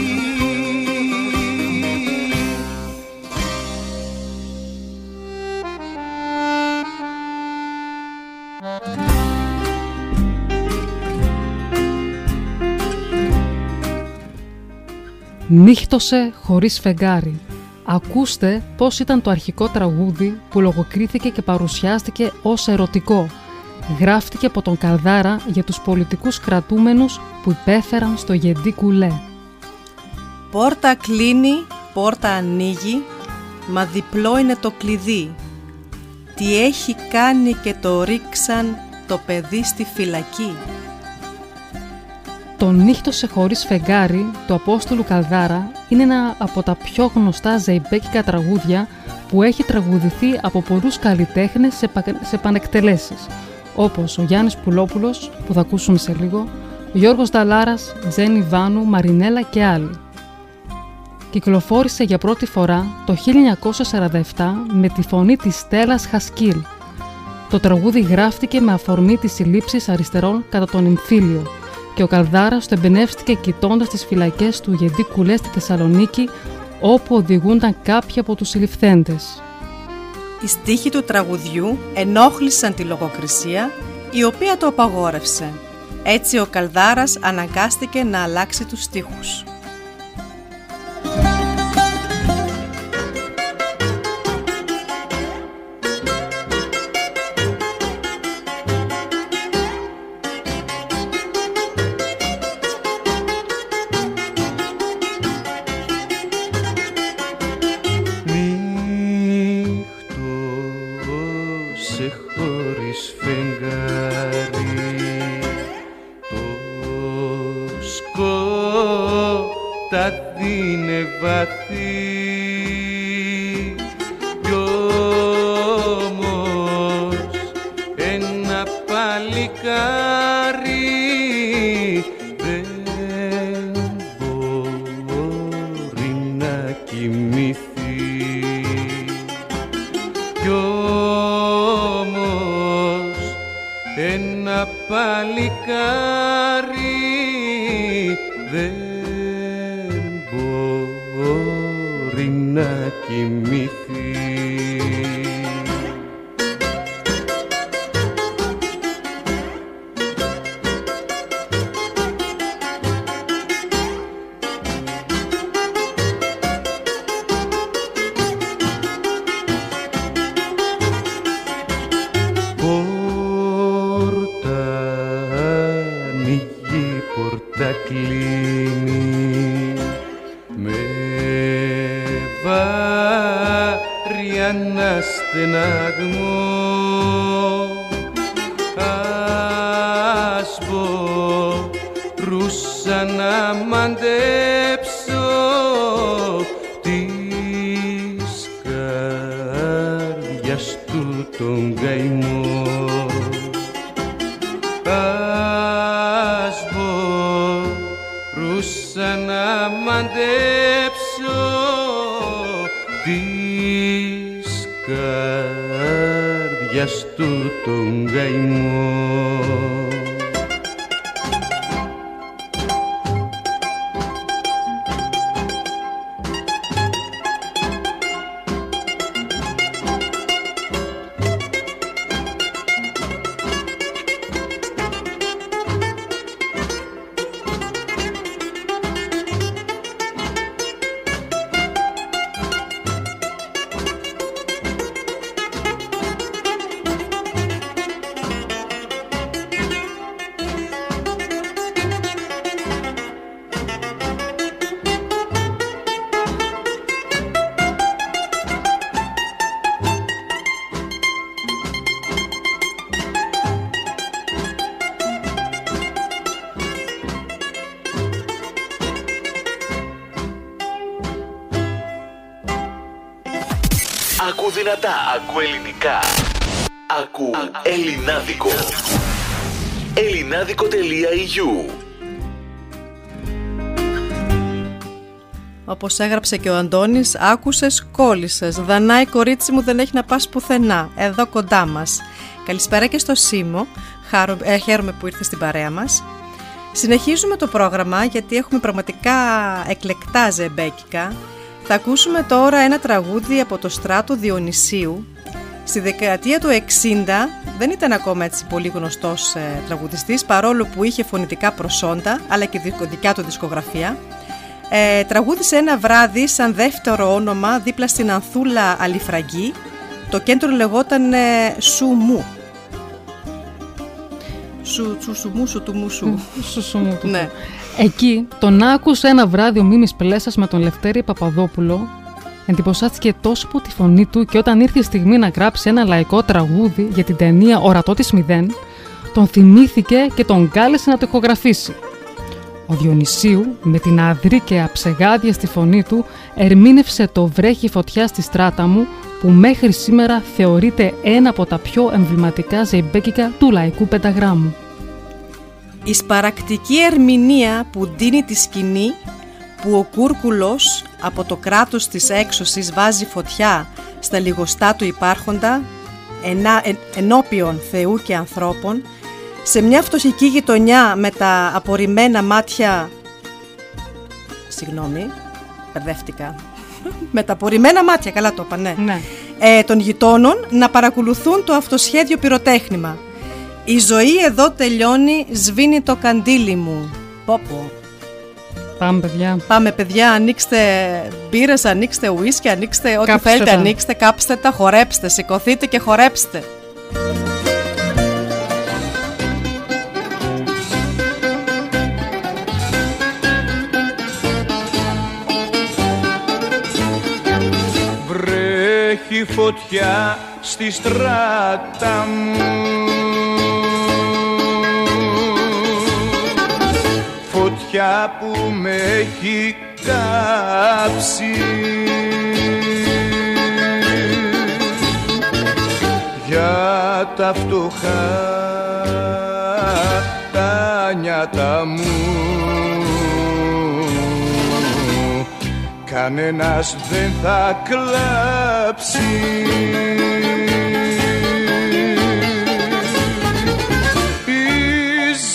Νύχτωσε χωρίς φεγγάρι Ακούστε πώς ήταν το αρχικό τραγούδι που λογοκρίθηκε και παρουσιάστηκε ως ερωτικό. Γράφτηκε από τον Καλδάρα για τους πολιτικούς κρατούμενους που υπέφεραν στο Γεντή Κουλέ. Πόρτα κλείνει, πόρτα ανοίγει, μα διπλό είναι το κλειδί. Τι έχει κάνει και το ρίξαν το παιδί στη φυλακή. Το νύχτωσε χωρίς φεγγάρι του Απόστολου Καλδάρα είναι ένα από τα πιο γνωστά ζεϊμπέκικα τραγούδια που έχει τραγουδηθεί από πολλούς καλλιτέχνες σε, πα... σε πανεκτελέσεις όπως ο Γιάννης Πουλόπουλος που θα ακούσουμε σε λίγο, Γιώργος Δαλάρας, Τζένι Βάνου, Μαρινέλα και άλλοι. Κυκλοφόρησε για πρώτη φορά το 1947 με τη φωνή της Στέλλας Χασκίλ. Το τραγούδι γράφτηκε με αφορμή της συλλήψης αριστερών κατά τον εμφύλιο και ο Καλδάρας το εμπνεύστηκε κοιτώντας τις φυλακές του Γεντή Κουλέ στη Θεσσαλονίκη όπου οδηγούνταν κάποιοι από τους συλληφθέντες. Οι στίχοι του τραγουδιού ενόχλησαν τη λογοκρισία η οποία το απαγόρευσε. Έτσι ο Καλδάρας αναγκάστηκε να αλλάξει τους στίχους. Όπως έγραψε και ο Αντώνης, άκουσες, κόλλησες. Δανάη κορίτσι μου δεν έχει να πας πουθενά, εδώ κοντά μας. Καλησπέρα και στο Σίμω, Χάρο, ε, χαίρομαι που ήρθες στην παρέα μας. Συνεχίζουμε το πρόγραμμα γιατί έχουμε πραγματικά εκλεκτά ζεμπέκικα. Θα ακούσουμε τώρα ένα τραγούδι από το στράτο Διονυσίου. Στη δεκαετία του 60 δεν ήταν ακόμα έτσι πολύ γνωστός ε, τραγουδιστής παρόλο που είχε φωνητικά προσόντα αλλά και δικο- δικιά του δισκογραφία. Ε, τραγούδισε ένα βράδυ σαν δεύτερο όνομα δίπλα στην Ανθούλα Αλιφραγκή. Το κέντρο λεγόταν ε, Σουμού. Σου, σου, σου, μου, σου, του, μου, σου. Σου, σου μου, του. ναι. Εκεί τον άκουσε ένα βράδυ ο Μίμης Πλέσας με τον Λευτέρη Παπαδόπουλο. Εντυπωσιάστηκε τόσο από τη φωνή του και όταν ήρθε η στιγμή να γράψει ένα λαϊκό τραγούδι για την ταινία Ορατό της Μηδέν, τον θυμήθηκε και τον κάλεσε να το ηχογραφήσει. Ο Διονυσίου, με την αδρή και αψεγάδια στη φωνή του, ερμήνευσε το «Βρέχει φωτιά στη στράτα μου», που μέχρι σήμερα θεωρείται ένα από τα πιο εμβληματικά ζεϊμπέκικα του λαϊκού πενταγράμμου. Η σπαρακτική ερμηνεία που ντύνει τη σκηνή που ο Κούρκουλος από το κράτος της έξωσης βάζει φωτιά στα λιγοστά του υπάρχοντα ενά, εν- ενώπιον Θεού και ανθρώπων σε μια φτωχική γειτονιά με τα απορριμμένα μάτια συγγνώμη, μπερδεύτηκα με τα απορριμμένα μάτια, καλά το είπα, ναι, Ναι. ε, των γειτόνων να παρακολουθούν το αυτοσχέδιο πυροτέχνημα. Η ζωή εδώ τελειώνει, σβήνει το καντήλι μου. Πόπο. Πάμε, παιδιά. Πάμε παιδιά, ανοίξτε μπύρες, ανοίξτε ουίσκι, ανοίξτε ό,τι Κάψτε θέλετε, τα. ανοίξτε, κάψτε τα, χορέψτε, σηκωθείτε και χορέψτε. Φωτιά στη στράτα μου. Φωτιά που με έχει κάψει. Για τα φτωχά τα νιάτα μου κανένας δεν θα κλάψει. Η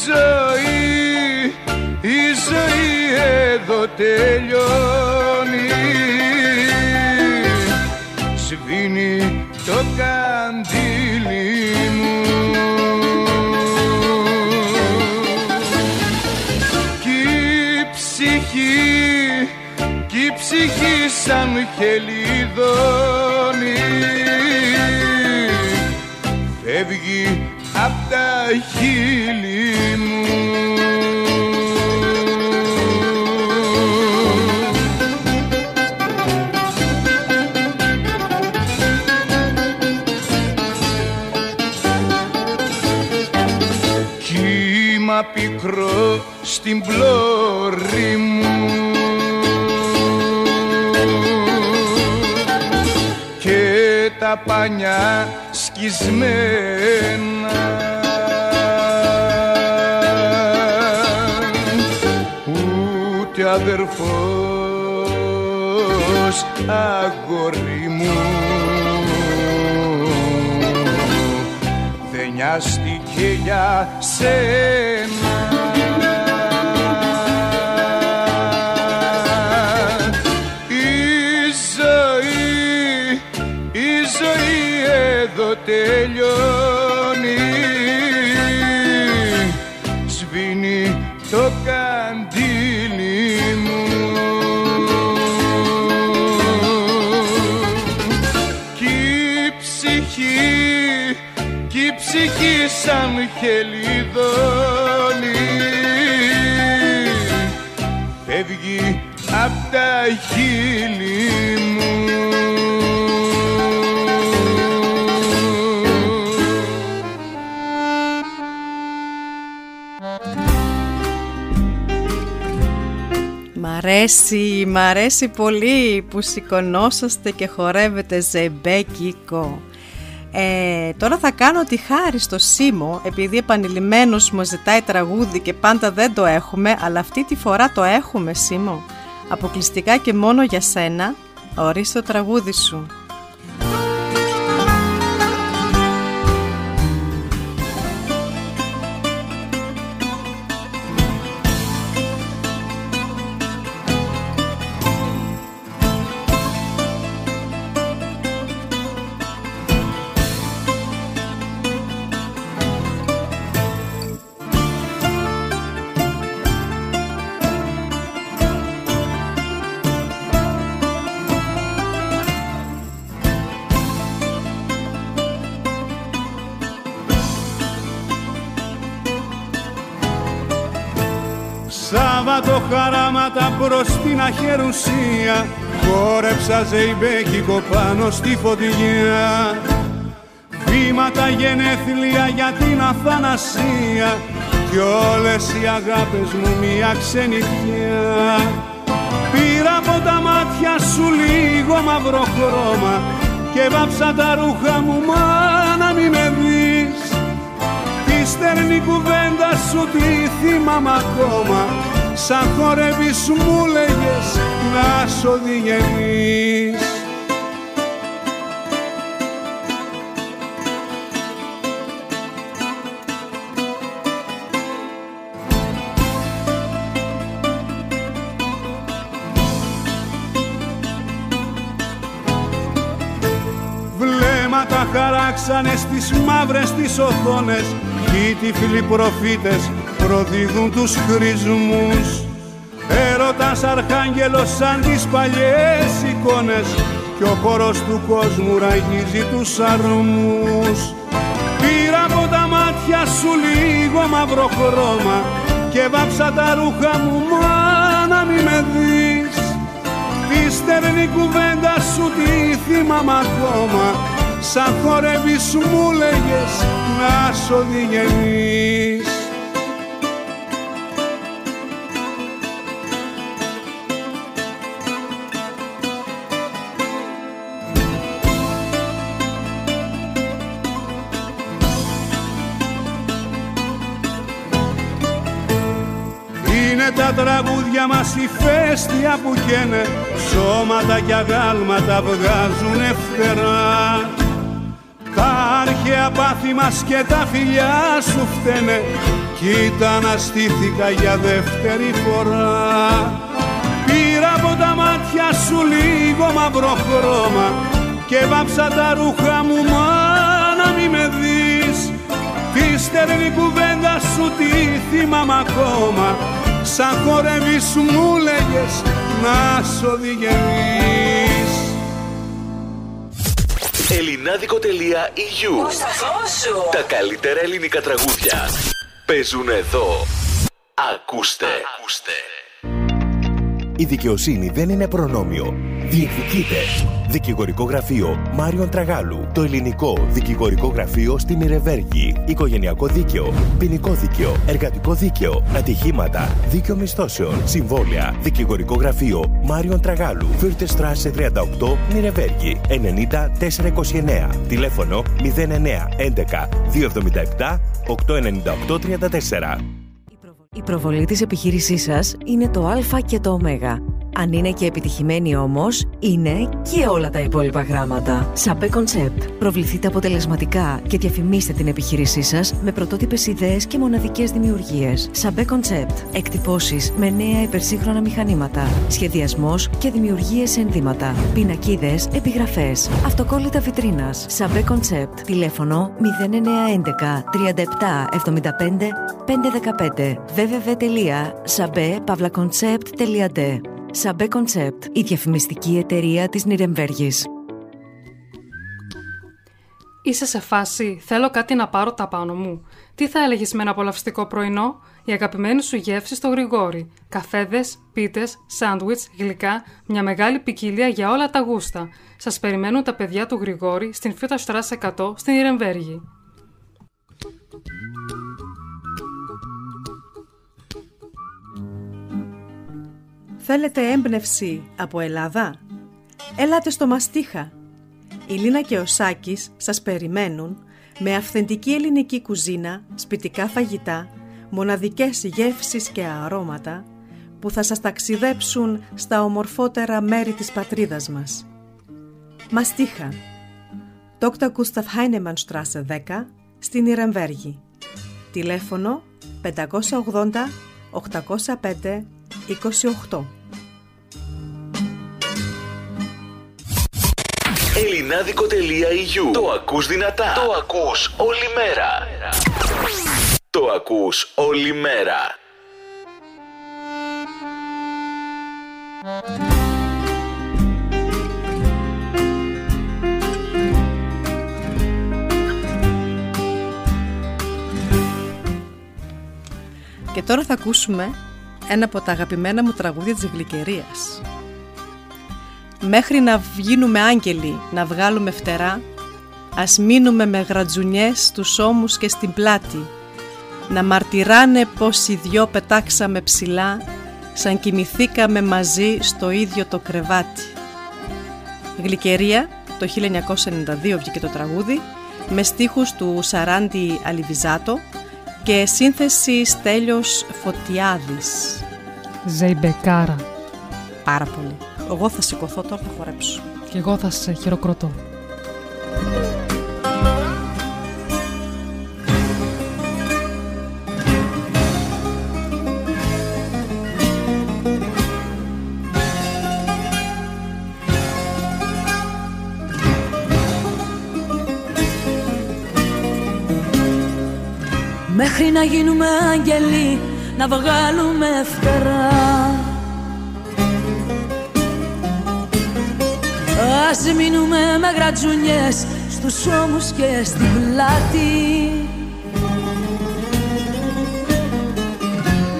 ζωή, η ζωή εδώ τελειώνει. Σβήνει το καντήλι μου. Κι η ψυχή κι η ψυχή σαν χελιδόνι. Φεύγει απ' τα χείλη μου. Κύμα πικρό στην πλώρη μου και τα πανιά σκισμένα. Ούτε αδερφός αγόρι μου. Δεν νοιάστηκε για σένα τελειώνει. Σβήνει το καντήλι μου. Κι η ψυχή, κι η ψυχή σαν χελιδόνι. Φεύγει απ' τα χείλη αρέσει, μ' αρέσει πολύ που σηκωνόσαστε και χορεύετε ζεμπέκικο. Ε, τώρα θα κάνω τη χάρη στο Σίμω επειδή επανειλημμένος μου ζητάει τραγούδι και πάντα δεν το έχουμε αλλά αυτή τη φορά το έχουμε Σίμω. Αποκλειστικά και μόνο για σένα, ορίστε το τραγούδι σου. Χαράματα προς την αχερουσία Χόρεψα ζεϊμπέκικο πάνω στη φωτιά Βήματα γενέθλια για την αθανασία Κι όλες οι αγάπες μου μια ξενιτιά. Πήρα από τα μάτια σου λίγο μαύρο χρώμα Και βάψα τα ρούχα μου μα να μην με δεις. Τη στερνή κουβέντα σου τη θυμάμαι ακόμα Σαν χορεύεις μου λέγες να σ' οδηγενείς Βλέμματα χαράξανε στις μαύρες τις οθόνες Κι οι τυφλοί προφήτες προδίδουν τους χρησμούς. Έρωτας αρχάγγελος σαν τις παλιές εικόνες. Κι ο χώρος του κόσμου ραγίζει τους αρμούς. Πήρα από τα μάτια σου λίγο μαύρο χρώμα Και βάψα τα ρούχα μου μα να μη με δεις. Τη στερνή κουβέντα σου τη θυμάμαι ακόμα. Σαν χορεύεις μου λέγες να σ' οδηγενείς τραγούδια μας ηφαίστεια που καίνε Σώματα κι αγάλματα βγάζουνε φτερά. Τα αρχαία πάθη μας και τα φιλιά σου φταίνε Κοίτα να στήθηκα για δεύτερη φορά. Πήρα από τα μάτια σου λίγο μαύρο χρώμα Και βάψα τα ρούχα μου μάνα μη με δεις. Τη στερνή κουβέντα σου τι θυμάμαι ακόμα Σαν χορεύεις μου λέγες να σ' οδηγενείς Ελληνάδικο.eu Τα καλύτερα ελληνικά τραγούδια Παίζουν εδώ. Ακούστε. Ακούστε Η δικαιοσύνη δεν είναι προνόμιο Διεκδικείτε Δικηγορικό γραφείο Μάριον Τραγάλου. Το ελληνικό δικηγορικό γραφείο στη Μιρεβέργη. Οικογενειακό δίκαιο. Ποινικό δίκαιο. Εργατικό δίκαιο. Ατυχήματα. Δίκαιο μισθώσεων. Συμβόλαια. Δικηγορικό γραφείο Μάριον Τραγάλου. Φύρτε Στράσε 38 Μιρεβέργη. 90 429. Τηλέφωνο 09 11 277 898 34. Η προβολή της επιχείρησής σας είναι το Α και το Ω. Αν είναι και επιτυχημένη όμως, είναι και όλα τα υπόλοιπα γράμματα. Σαμπέ Concept. Προβληθείτε αποτελεσματικά και διαφημίστε την επιχείρησή σας με πρωτότυπες ιδέες και μοναδικές δημιουργίες. Σαμπέ Concept. Εκτυπώσεις με νέα υπερσύγχρονα μηχανήματα. Σχεδιασμός και δημιουργίες ενδύματα. Πινακίδες, επιγραφές. Αυτοκόλλητα βιτρίνας. Σαμπέ Concept. Τηλέφωνο 0911 37 75 515 www.sabe-concept.de Σαμπέ Concept, η διαφημιστική εταιρεία της Νιρεμβέργης. Είσαι σε φάση, θέλω κάτι να πάρω τα πάνω μου. Τι θα έλεγες με ένα απολαυστικό πρωινό, η αγαπημένη σου γεύση στο γρηγόρι. Καφέδες, πίτες, σάντουιτς, γλυκά, μια μεγάλη ποικιλία για όλα τα γούστα. Σας περιμένουν τα παιδιά του Γρηγόρη στην Φιούτα Στράσα 100 στην Ιρεμβέργη. Θέλετε έμπνευση από Ελλάδα; Ελάτε στο Μαστίχα. Η Λίνα και ο Σάκης σας περιμένουν με αυθεντική ελληνική κουζίνα, σπιτικά φαγητά, μοναδικές γεύσεις και αρώματα που θα σας ταξιδέψουν στα ομορφότερα μέρη της πατρίδας μας. Μαστίχα. Dr. Gustav Heinemann Straße 10 στην Ιρεμβέργη. Τηλέφωνο 580 805 28 Ελληνάδικο.eu Το ακούς δυνατά. Το ακούς όλη μέρα. Το ακούς όλη μέρα. Και τώρα θα ακούσουμε ένα από τα αγαπημένα μου τραγούδια της γλυκερίας. Μέχρι να γίνουμε άγγελοι, να βγάλουμε φτερά, ας μείνουμε με γρατζουνιές στους ώμους και στην πλάτη, να μαρτυράνε πως οι δυο πετάξαμε ψηλά, σαν κοιμηθήκαμε μαζί στο ίδιο το κρεβάτι. Γλυκερία, το 1992 βγήκε το τραγούδι, με στίχους του Σαράντι Αλιβιζάτο και σύνθεση Στέλιος Φωτιάδης. Ζεϊμπεκάρα. Πάρα πολύ. Εγώ θα σηκωθώ τώρα, θα χορέψω. Και εγώ θα σε χειροκροτώ. Μέχρι να γίνουμε άγγελοι να βγάλουμε φτερά Ας μείνουμε με γρατζουνιές στους ώμους και στην πλάτη.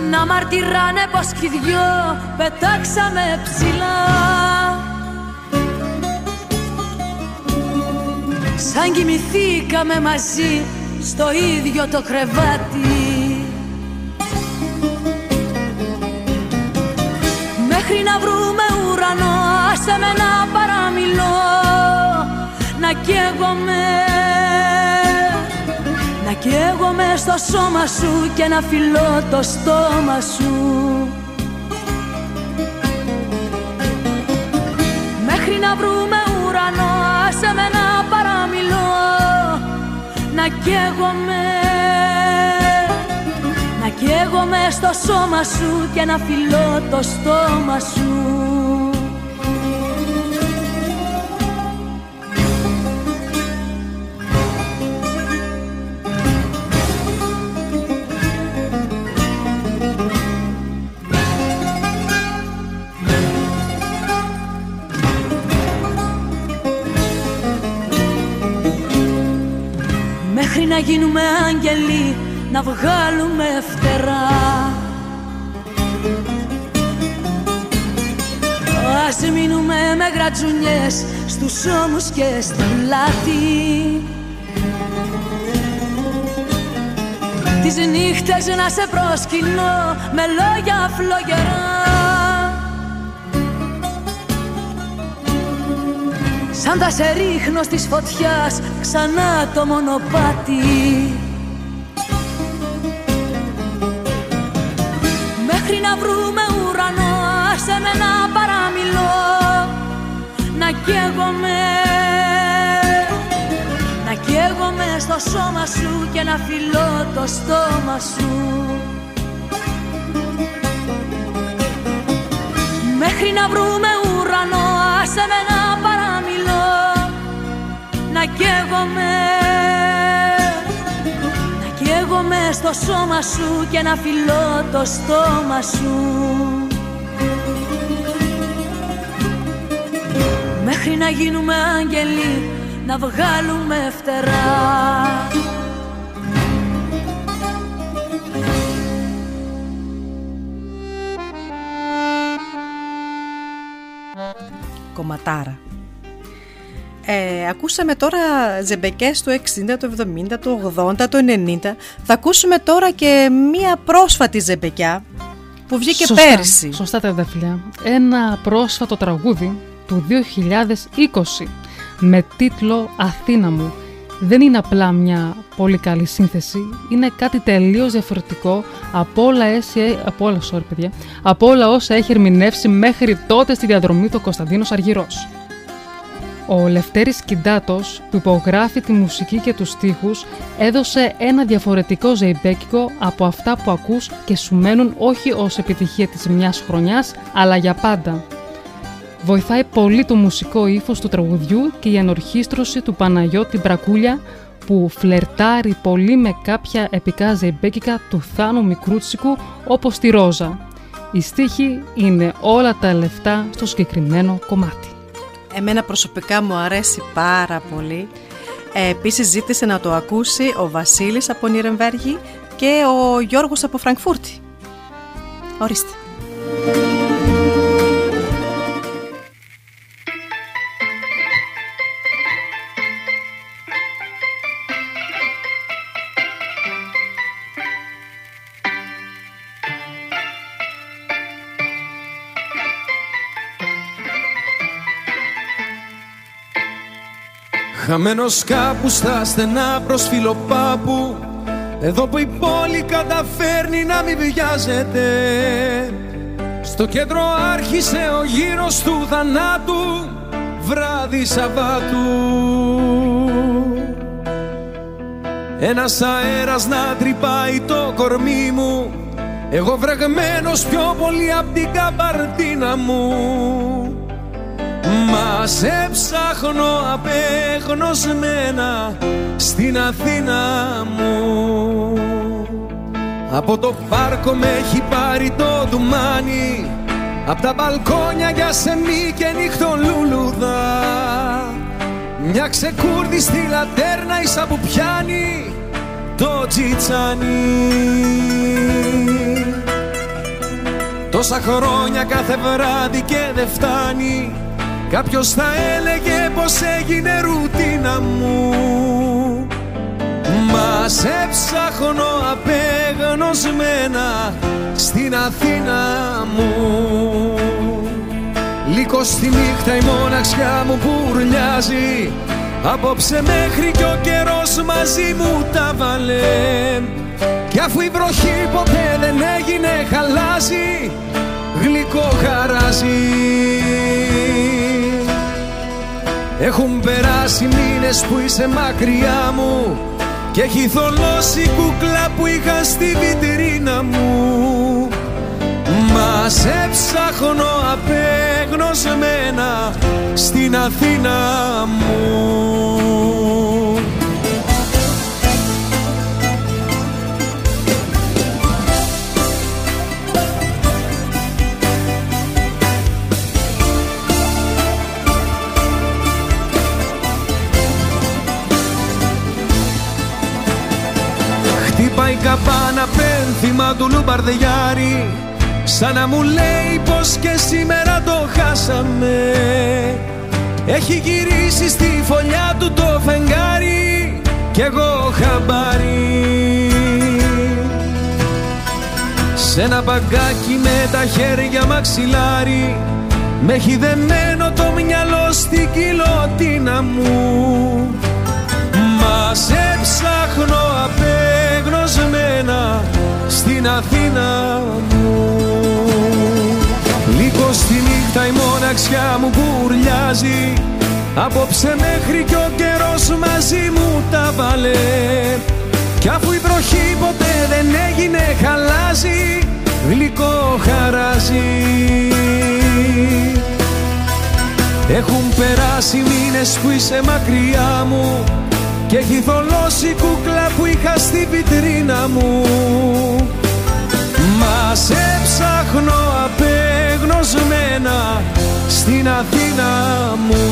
Να μαρτυράνε πως κι δυο πετάξαμε ψηλά. Σαν κοιμηθήκαμε μαζί στο ίδιο το κρεβάτι. Μέχρι να βρούμε καίγομαι Να καίγομαι στο σώμα σου και να φιλώ το στόμα σου. Μέχρι να βρούμε ουρανό άσε με να παραμιλώ. Να καίγομαι Να καίγομαι στο σώμα σου και να φιλώ το στόμα σου. Να γίνουμε άγγελοι να βγάλουμε φτερά. Ας μείνουμε με γρατζουνιές στους ώμους και στην πλάτη. Τις νύχτες να σε προσκυνώ με λόγια φλογερά Σαν τα σε ρίχνω στις φωτιάς ξανά το μονοπάτι. Μέχρι να βρούμε ουρανό σε με να παραμιλώ. Να καίγομαι Να καίγομαι στο σώμα σου και να φιλώ το στόμα σου. Μέχρι να βρούμε ουρανό άσε με να παραμιλώ Να καίγομαι. Να καίγομαι στο σώμα σου και να φιλώ το στόμα σου. Μέχρι να γίνουμε άγγελοι να βγάλουμε φτερά. Κομματάρα. Ε, ακούσαμε τώρα ζεμπεκές του 60, του 70, του 80, του 90. Θα ακούσουμε τώρα και μία πρόσφατη ζεμπεκιά που βγήκε Σωστά, πέρσι. Σωστά τα αδερφιά. Ένα πρόσφατο τραγούδι του 2020 με τίτλο «Αθήνα μου». Δεν είναι απλά μια πολύ καλή σύνθεση, είναι κάτι τελείως διαφορετικό από όλα, έσαι, από όλα, sorry, παιδιά, από όλα όσα έχει ερμηνεύσει μέχρι τότε στη διαδρομή του Κωνσταντίνος Αργυρός. Ο Λευτέρης Κιντάτος, που υπογράφει τη μουσική και τους στίχους, έδωσε ένα διαφορετικό ζεϊμπέκικο από αυτά που ακούς και σου μένουν όχι ως επιτυχία της μιας χρονιάς, αλλά για πάντα. Βοηθάει πολύ το μουσικό ύφος του τραγουδιού και η ενορχίστρωση του Παναγιώτη Μπρακούλια, που φλερτάρει πολύ με κάποια επικά ζεϊμπέκικα του Θάνου Μικρούτσικου όπως τη Ρόζα. Η στίχη είναι όλα τα λεφτά στο συγκεκριμένο κομμάτι. Εμένα προσωπικά μου αρέσει πάρα πολύ. Ε, επίσης ζήτησε να το ακούσει ο Βασίλης από Νιρεμβέργη και ο Γιώργος από Φραγκφούρτη. Ορίστε. Χαμένος κάπους στα στενά προς φιλοπάπου. Εδώ που η πόλη καταφέρνει να μην βιάζεται. Στο κέντρο άρχισε ο γύρος του θανάτου Βράδυ Σαββάτου. Ένας αέρας να τρυπάει το κορμί μου. Εγώ βρεγμένος πιο πολύ απ' την καμπαρτίνα μου Μας σε ψάχνω απέγνωσμένα στην Αθήνα μου. Από το πάρκο με έχει πάρει το ντουμάνι Απ' τα μπαλκόνια για σεμί και νυχτολούλουδα Μια ξεκούρδη στη λατέρνα ίσα που πιάνει το τζιτσάνι. Τόσα χρόνια κάθε βράδυ και δεν φτάνει Κάποιος θα έλεγε πως έγινε ρουτίνα μου. Μας σε ψάχνω απεγνωσμένα στην Αθήνα μου. Λίγο στη νύχτα η μοναξιά μου πουρλιάζει Απόψε μέχρι κι ο καιρός μαζί μου τα βάλε. Κι αφού η βροχή ποτέ δεν έγινε χαλάζει Γλυκό χαράζει Έχουν περάσει μήνες που είσαι μακριά μου Και έχει θολώσει κούκλα που είχα στη βιτρίνα μου. Μας σε ψάχνω απεγνωσμένα στην Αθήνα μου Χτύπαει καπάνα πένθυμα του Λουμπαρδιάρη Σαν να μου λέει πως και σήμερα το χάσαμε. Έχει γυρίσει στη φωλιά του το φεγγάρι Κι εγώ χαμπάρι. Σ' ένα παγκάκι με τα χέρια μαξιλάρι Με έχει δεμένο το μυαλό στην κοιλωτίνα μου Μας σε ψάχνω απεγνωσμένα στην Αθήνα μου. Λίγο στη νύχτα η μοναξιά μου κουρλιάζει Απόψε μέχρι κι ο καιρός μαζί μου τα βάλε. Κι αφού η βροχή ποτέ δεν έγινε χαλάζει Γλυκό χαράζει. Έχουν περάσει μήνες που είσαι μακριά μου και έχει θολώσει κούκλα που είχα στη βιτρίνα μου. Μας σε ψάχνω απεγνωσμένα στην Αθήνα μου.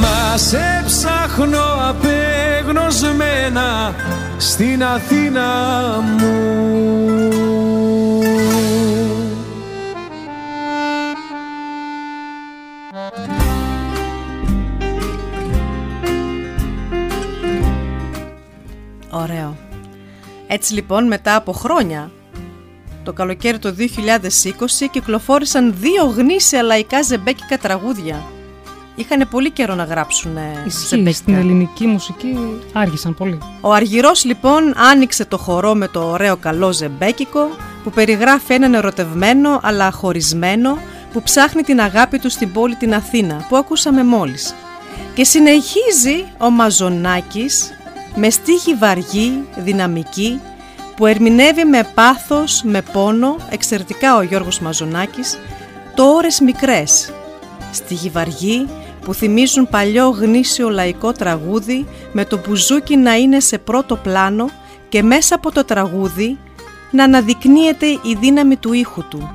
Μας σε ψάχνω απεγνωσμένα στην Αθήνα μου Ωραίο. Έτσι λοιπόν μετά από χρόνια, το καλοκαίρι του 2020 κυκλοφόρησαν δύο γνήσια λαϊκά ζεμπέκικα τραγούδια. Είχαν πολύ καιρό να γράψουν Ισχύει, στην ελληνική μουσική άργησαν πολύ. Ο Αργυρός λοιπόν άνοιξε το χορό με το ωραίο καλό ζεμπέκικο που περιγράφει έναν ερωτευμένο αλλά χωρισμένο που ψάχνει την αγάπη του στην πόλη την Αθήνα που ακούσαμε μόλις. Και συνεχίζει ο Μαζονάκης με στίχη βαργή, δυναμική, που ερμηνεύει με πάθος, με πόνο, εξαιρετικά ο Γιώργος Μαζονάκης, το ώρες μικρές. Στίχη βαργή που θυμίζουν παλιό γνήσιο λαϊκό τραγούδι με το μπουζούκι να είναι σε πρώτο πλάνο και μέσα από το τραγούδι να αναδεικνύεται η δύναμη του ήχου του.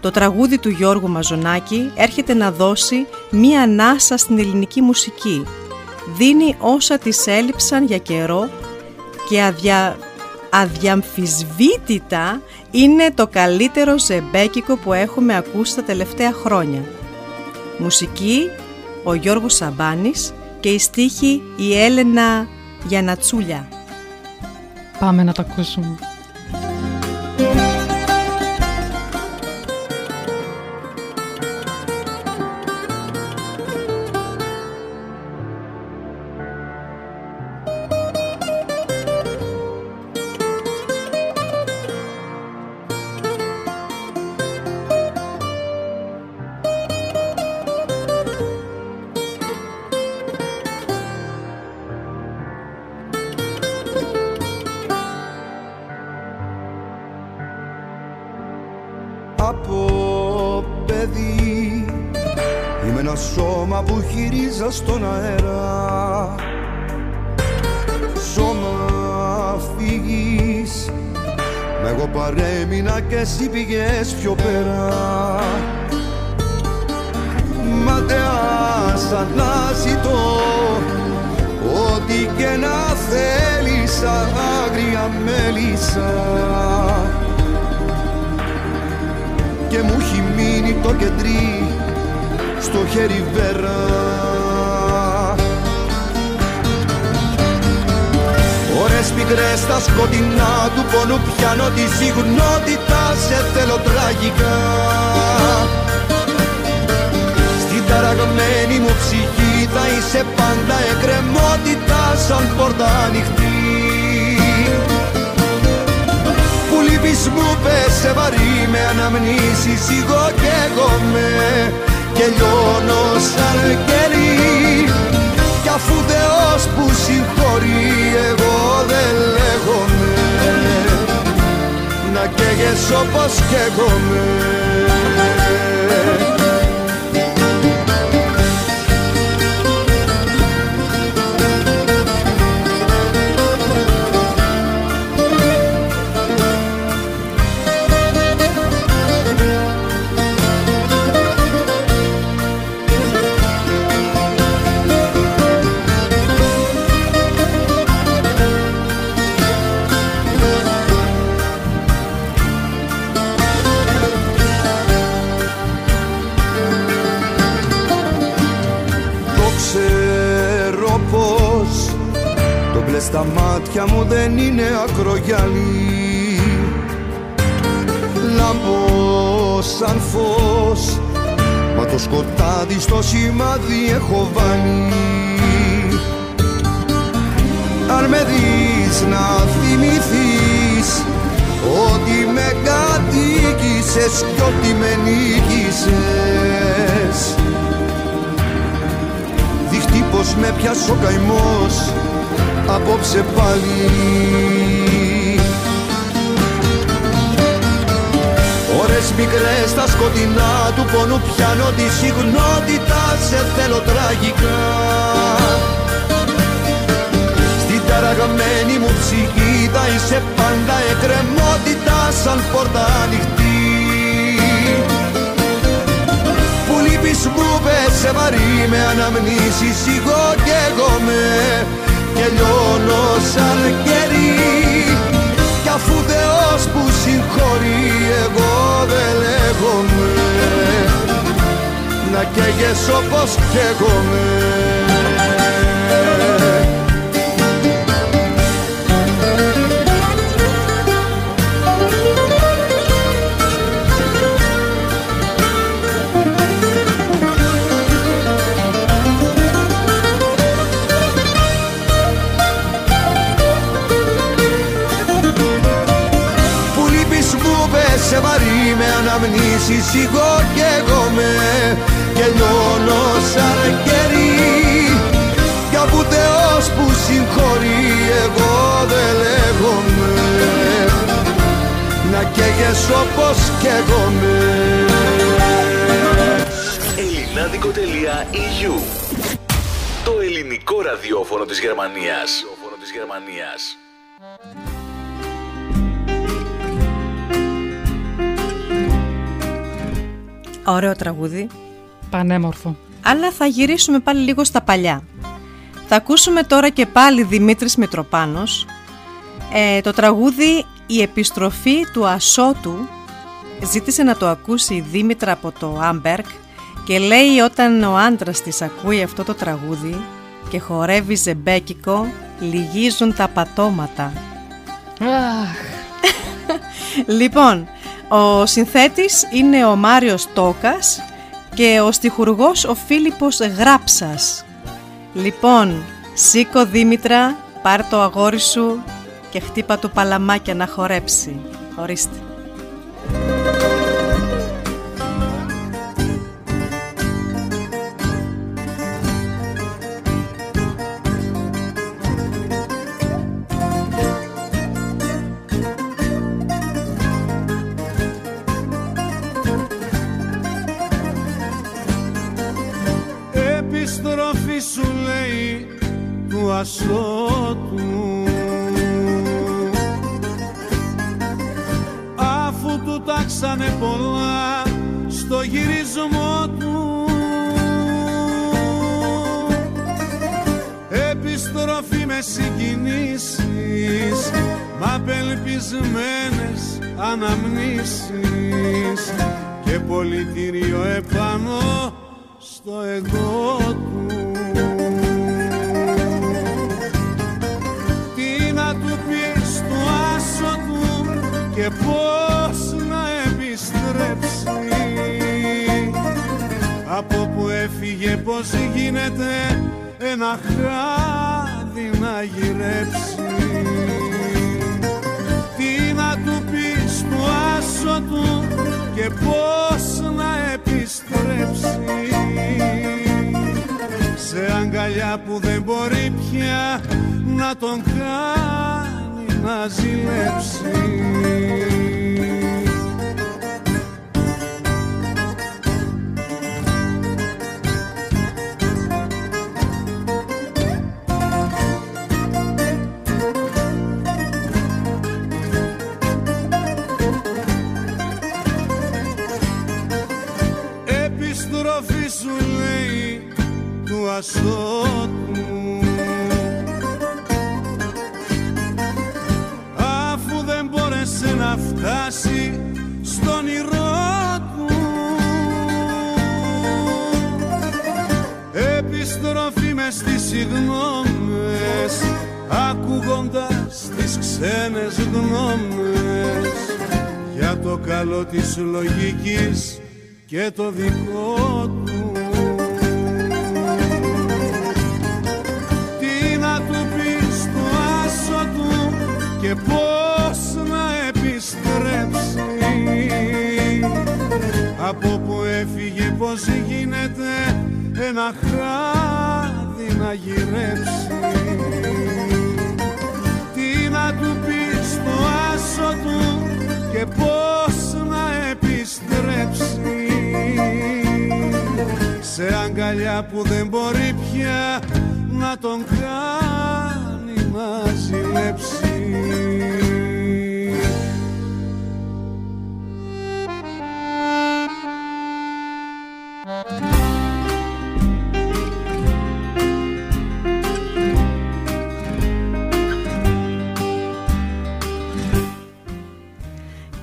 Το τραγούδι του Γιώργου Μαζονάκη έρχεται να δώσει μία ανάσα στην ελληνική μουσική δίνει όσα της έλειψαν για καιρό και αδια... αδιαμφισβήτητα είναι το καλύτερο ζεμπέκικο που έχουμε ακούσει τα τελευταία χρόνια. Μουσική ο Γιώργος Σαμπάνης και η στίχη η Έλενα Γιανατσούλια. Πάμε να το ακούσουμε. Πέσε βαρύ με αναμνήσεις εγώ και εγώ με. Και λιώνω σαν κερί. Κι αφού Θεός που συγχωρεί εγώ δεν λέγομαι. Να καίγες όπως καίγομαι στο σημάδι έχω βάλει. Αν με δεις να θυμηθείς Ότι με κατοίκησες κι ότι με νίκησες. Δείχνει πως με πιάσω καημός απόψε πάλι Ώρες μικρές στα σκοτεινά του πόνου πιάνω τη συγνότητα σε θέλω τραγικά. Στην ταραγμένη μου ψυχή θα είσαι πάντα εκκρεμότητα σαν πόρτα ανοιχτή. Που λείπεις μου πέσε βαρύ με αναμνήσεις εγώ και εγώ με και λιώνω σαν κερί. Κι αφού Θεός που συγχωρεί εγώ δεν λέγομαι. Να καίγες όπως καίγομαι αναμνήσεις εγώ και εγώ με και λιώνω σαν κερί κι από Θεός που συγχωρεί εγώ δεν λέγομαι να καίγες όπως καίγομαι Ελληνάδικο.eu Το ελληνικό ραδιόφωνο της Γερμανίας. της Γερμανίας. Ωραίο τραγούδι. Πανέμορφο. Αλλά θα γυρίσουμε πάλι λίγο στα παλιά. Θα ακούσουμε τώρα και πάλι Δημήτρης Μητροπάνος. Ε, το τραγούδι «Η επιστροφή του Ασώτου» ζήτησε να το ακούσει η Δήμητρα από το Άμπερκ και λέει όταν ο άντρας της ακούει αυτό το τραγούδι και χορεύει ζεμπέκικο, λυγίζουν τα πατώματα. λοιπόν, ο συνθέτης είναι ο Μάριος Τόκας και ο στιχουργός ο Φίλιππος Γράψας. Λοιπόν, σήκω Δήμητρα, πάρ το αγόρι σου και χτύπα του παλαμάκια να χορέψει. Ορίστε. anamın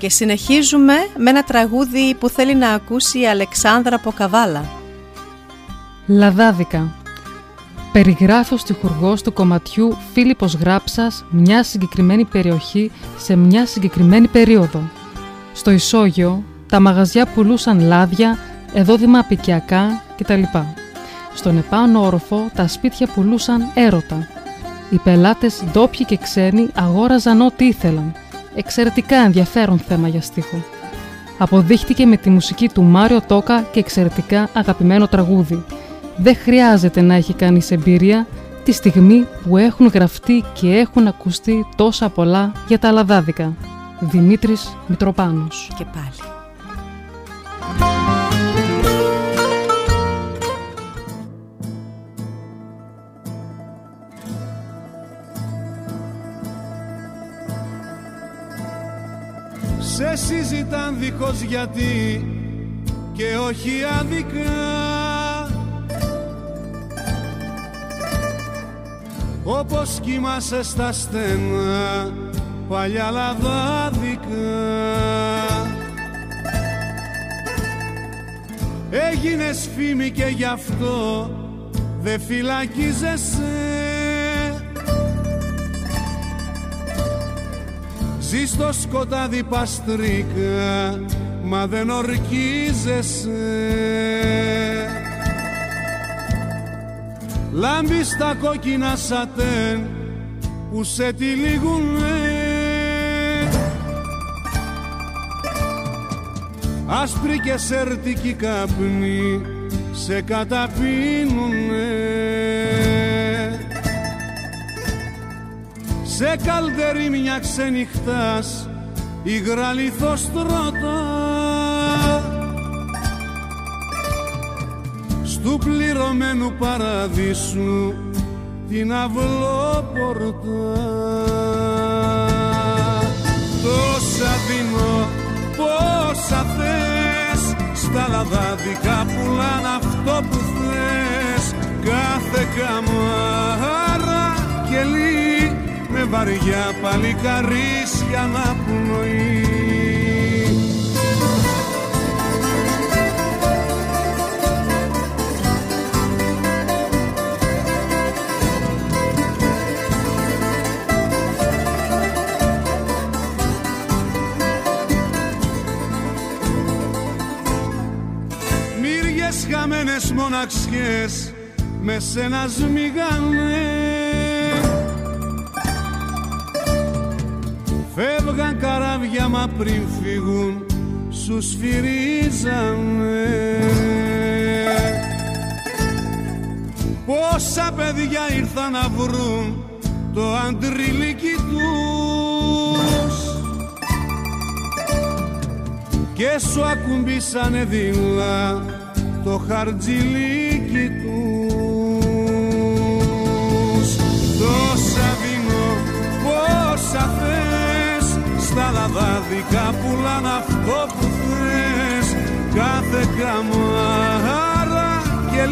Και συνεχίζουμε με ένα τραγούδι που θέλει να ακούσει η Αλεξάνδρα από Καβάλα. Λαδάδικα. Περιγράφει ο στιχουργός του κομματιού Φίλιππος Γράψας μια συγκεκριμένη περιοχή σε μια συγκεκριμένη περίοδο. Στο Ισόγειο, τα μαγαζιά πουλούσαν λάδια, εδόδημα απικιακά κτλ. Στον επάνω όροφο, τα σπίτια πουλούσαν έρωτα. Οι πελάτες ντόπιοι και ξένοι αγόραζαν ό,τι ήθελαν. Εξαιρετικά ενδιαφέρον θέμα για στίχο. Αποδείχτηκε με τη μουσική του Μάριο Τόκα και εξαιρετικά αγαπημένο τραγούδι. Δεν χρειάζεται να έχει κανείς εμπειρία τη στιγμή που έχουν γραφτεί και έχουν ακουστεί τόσα πολλά για τα λαδάδικα. Δημήτρης Μητροπάνος. Και πάλι. Σε συζητάν δίχως γιατί και όχι άδικα Όπως κοιμάσαι στα στενά παλιά λαδάδικα Έγινες φήμη και γι' αυτό δεν φυλακίζεσαι Ζει στο σκοτάδι παστρίκα μα δεν ορκίζεσαι. Λάμπεις τα κόκκινα σατέν που σε τυλίγουνε. Άσπρη και σερτική καπνή σε καταπίνουνε σε καλδερή μια ξενυχτάς υγρά λιθοστρώτα στου πληρωμένου παραδείσου την αυλόπορτα. Τόσα δίνω πόσα θες στα λαδάδικα πουλάν αυτό που θες. Κάθε καμάρα και λύ με βαριά παλικαρίσια να πνοεί Μύριες χαμένες μοναξιές με σένα σμίγανε Φεύγαν καράβια μα πριν φύγουν σου σφυρίζανε. Πόσα παιδιά ήρθαν να βρουν το αντριλίκι τους. Και σου ακουμπήσανε δίλα το χαρτζιλίκι τους στα λαδάδικα πουλάν αυτό που θες. Κάθε καμάρα και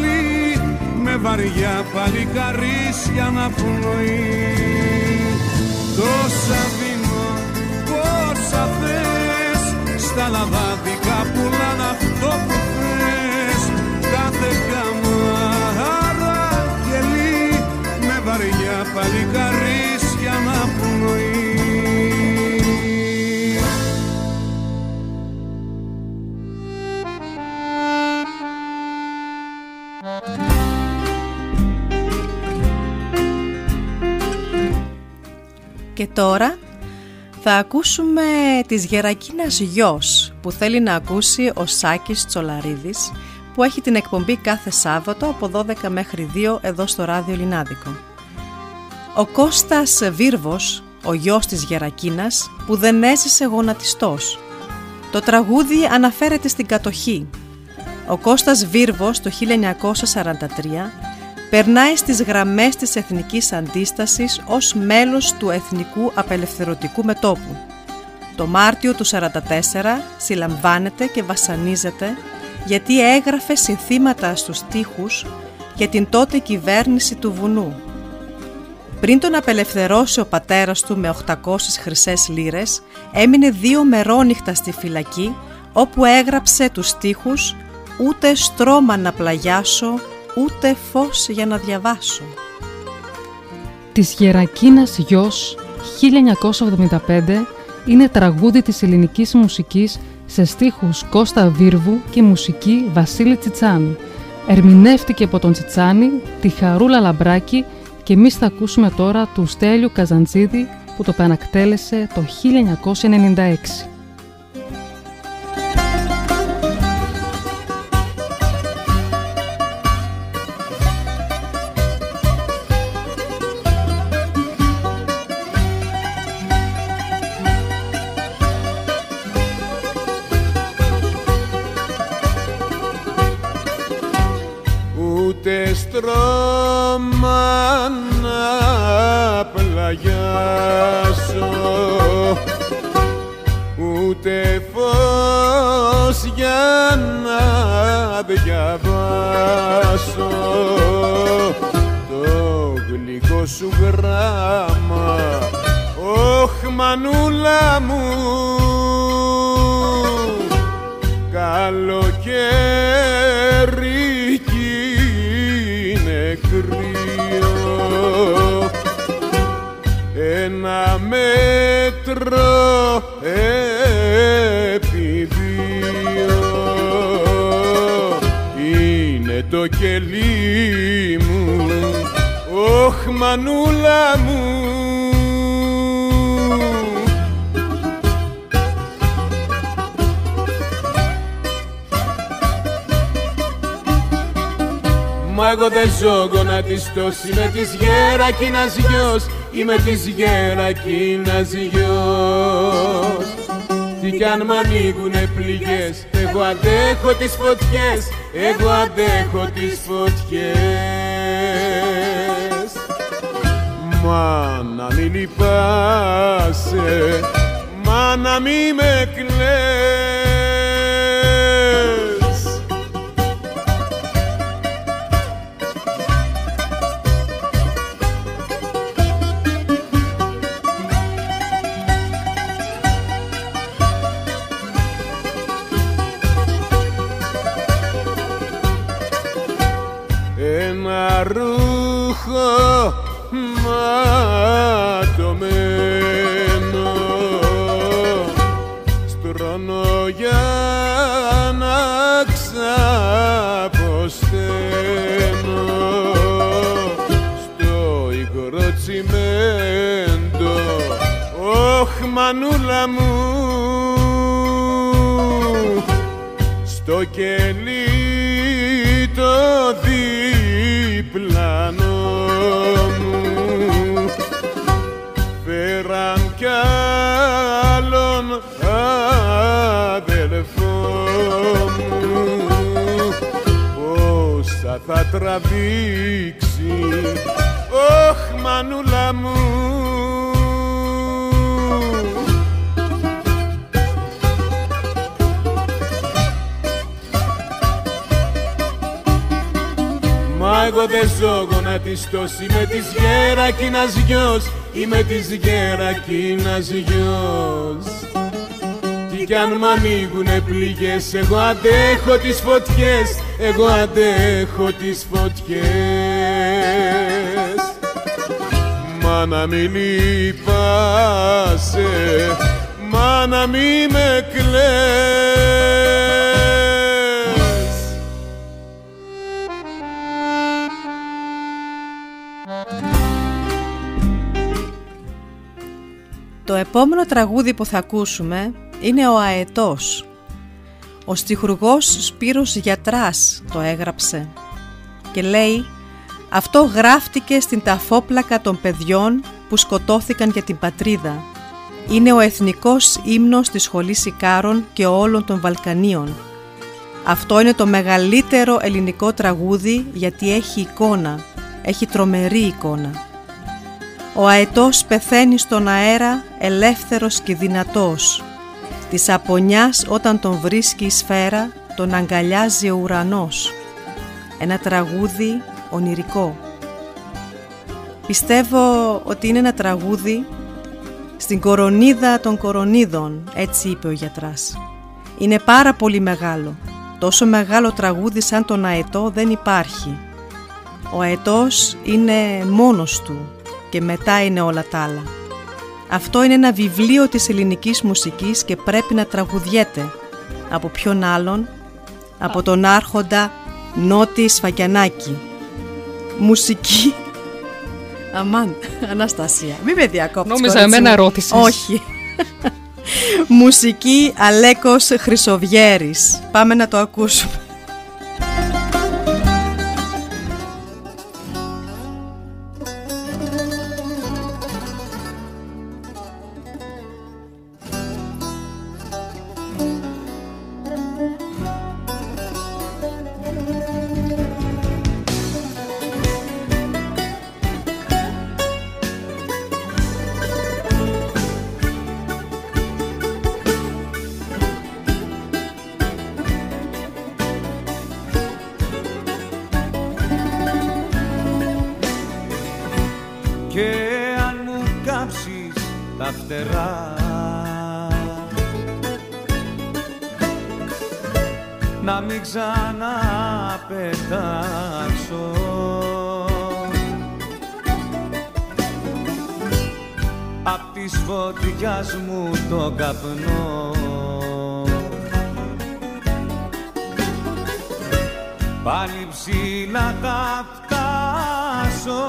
με βαριά παλικαρίσια να πνοεί Τόσα δίνω πόσα θες. Στα λαδάδικα πουλάν αυτό που θες. Κάθε καμάρα γελί με βαριά παλικαρίσια Και τώρα θα ακούσουμε της Γερακίνας Γιος που θέλει να ακούσει ο Σάκης Τσολαρίδης που έχει την εκπομπή κάθε Σάββατο από 12 μέχρι 2 εδώ στο Ράδιο Λινάδικο. Ο Κώστας Βίρβος, ο γιος της Γερακίνας, που δεν έζησε γονατιστός. Το τραγούδι αναφέρεται στην κατοχή. Ο Κώστας Βίρβος το 1943 περνάει στις γραμμές της εθνικής αντίστασης ως μέλος του Εθνικού Απελευθερωτικού Μετόπου. Το Μάρτιο του 1944 συλλαμβάνεται και βασανίζεται γιατί έγραφε συνθήματα στους τοίχους για την τότε κυβέρνηση του βουνού. Πριν τον απελευθερώσει ο πατέρας του με 800 χρυσές λίρες, έμεινε δύο μερόνυχτα στη φυλακή όπου έγραψε τους στίχους «Ούτε στρώμα να πλαγιάσω, ούτε φως για να διαβάσω». Της Γερακίνας Γιος 1975 είναι τραγούδι της ελληνικής μουσικής σε στίχους Κώστα Βίρβου και μουσική Βασίλη Τσιτσάνη. Ερμηνεύτηκε από τον Τσιτσάνη, τη Χαρούλα Λαμπράκη και εμείς θα ακούσουμε τώρα του Στέλιου Καζαντζίδη που το πενακτέλεσε το 1996. Μανούλα μου. Μα εγώ δεν ζω γονατιστός Είμαι της Γερακίνας γιος Είμαι της Γερακίνας γιος Τι κι αν μ' ανοίγουνε πληγές Εγώ αντέχω τις φωτιές Εγώ αντέχω τις φωτιές. Μα να μην λυπάσαι, μα να μη με κλαις ματωμένο στρώνω για να ξαποσταίνω. Στο υγρό τσιμέντο όχ μανούλα μου. Στο κελί το κι άλλον αδελφό μου πόσα θα τραβήξει, όχ μανούλα μου. Εγώ δεν ζω γονατιστός Είμαι της Γερακίνας γιος Είμαι της Γερακίνας γιος Τι κι αν μ' ανοίγουνε πληγές Εγώ αντέχω τις φωτιές Εγώ αντέχω τις φωτιές. Μα να μην λυπάσαι Μα να μη με κλαις Το επόμενο τραγούδι που θα ακούσουμε είναι ο Αετός. Ο στιχουργός Σπύρος Γιατράς το έγραψε και λέει «Αυτό γράφτηκε στην ταφόπλακα των παιδιών που σκοτώθηκαν για την πατρίδα. Είναι ο εθνικός ύμνος της σχολής Ικάρων και όλων των Βαλκανίων. Αυτό είναι το μεγαλύτερο ελληνικό τραγούδι γιατί έχει εικόνα, έχει τρομερή εικόνα. Ο αετός πεθαίνει στον αέρα ελεύθερος και δυνατός. Της απονιάς όταν τον βρίσκει η σφαίρα τον αγκαλιάζει ο ουρανός. Ένα τραγούδι ονειρικό. Πιστεύω ότι είναι ένα τραγούδι στην κορονίδα των κορονίδων, έτσι είπε ο γιατράς. Είναι πάρα πολύ μεγάλο. Τόσο μεγάλο τραγούδι σαν τον αετό δεν υπάρχει. Ο αετός είναι μόνος του και μετά είναι όλα τα άλλα. Αυτό είναι ένα βιβλίο της ελληνικής μουσικής και πρέπει να τραγουδιέται. Από ποιον άλλον, από τον άρχοντα Νότι Σφακιανάκη. Μουσική... Αμάν, Αναστασία, μην με διακόψεις. Νόμιζα εμένα ρώτησες. Όχι. Μουσική Αλέκος Χρυσοβιέρης. Πάμε να το ακούσουμε. να μην ξαναπετάξω. Απ' της φωτιάς μου το καπνό. Πάλι ψηλά θα φτάσω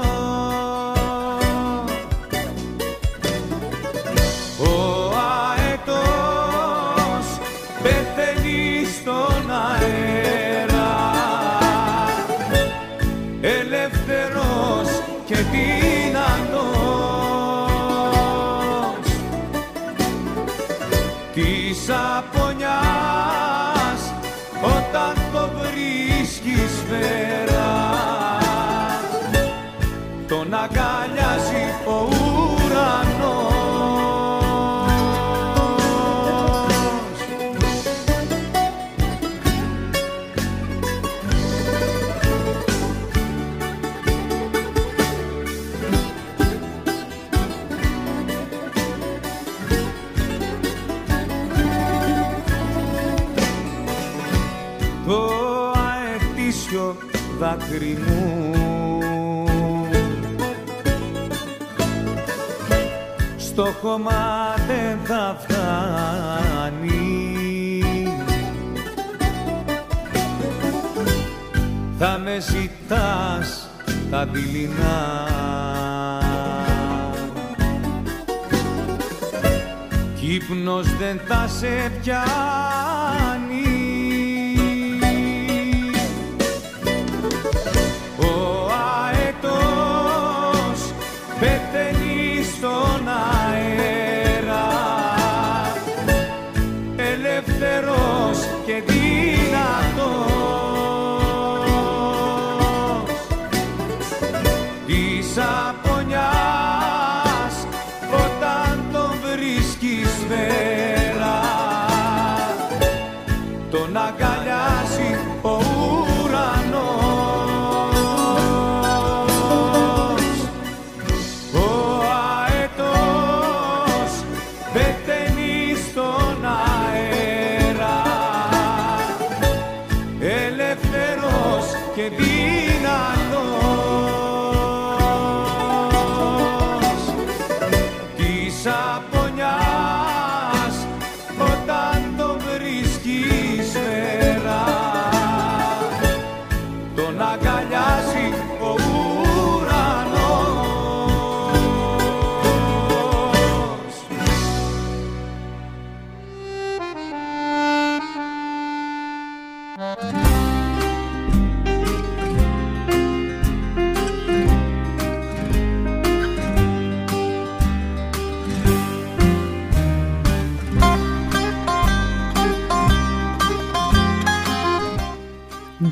χώμα δεν θα φτάνει. Θα με ζητάς τα δειλινά. Κύπνος δεν θα σε πιάνει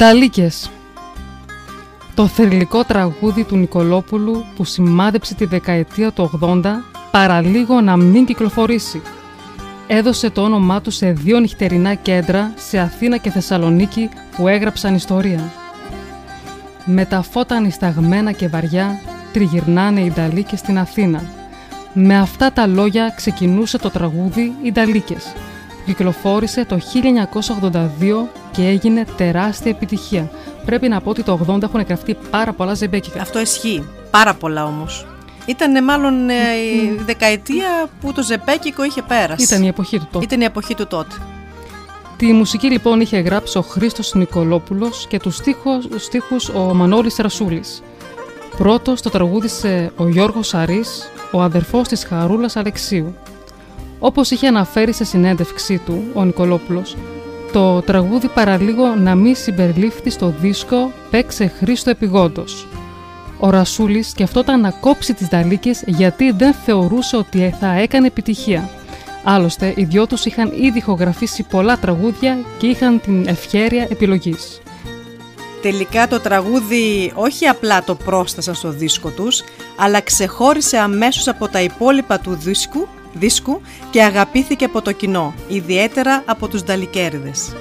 Νταλίκες Το θρηλυκό τραγούδι του Νικολόπουλου που σημάδεψε τη δεκαετία του 80 παραλίγο να μην κυκλοφορήσει. Έδωσε το όνομά του σε δύο νυχτερινά κέντρα σε Αθήνα και Θεσσαλονίκη που έγραψαν ιστορία. Με τα φώτα ανισταγμένα και βαριά τριγυρνάνε οι Νταλίκες στην Αθήνα. Με αυτά τα λόγια ξεκινούσε το τραγούδι «Οι Νταλίκες» που κυκλοφόρησε το 1982 και έγινε τεράστια επιτυχία. Πρέπει να πω ότι το 80 έχουν γραφτεί πάρα πολλά ζεμπέκικα. Αυτό ισχύει. Πάρα πολλά όμως. Ήταν μάλλον ε, η δεκαετία που το ζεπέκικο είχε πέρασει. Ήταν η εποχή του τότε. Ήταν η εποχή του τότε. Τη μουσική λοιπόν είχε γράψει ο Χρήστος Νικολόπουλος και τους στίχους, στίχους ο Μανώλης Ρασούλης. Πρώτος το τραγούδισε ο Γιώργος Σαρής, ο αδερφός της Χαρούλας Αλεξίου. Όπως είχε αναφέρει σε συνέντευξή του ο Νικολόπουλος, το τραγούδι παραλίγο να μην συμπεριλήφθη στο δίσκο «Παίξε Χρήστο επιγόντως». Ο Ρασούλης σκεφτόταν να κόψει τις δαλίκες γιατί δεν θεωρούσε ότι θα έκανε επιτυχία. Άλλωστε, οι δυο τους είχαν ήδη ηχογραφήσει πολλά τραγούδια και είχαν την ευχέρεια επιλογής. Τελικά το τραγούδι όχι απλά το πρόστασαν στο δίσκο τους, αλλά ξεχώρισε αμέσως από τα υπόλοιπα του δίσκου, δίσκου και αγαπήθηκε από το κοινό, ιδιαίτερα από τους νταλικέριδες.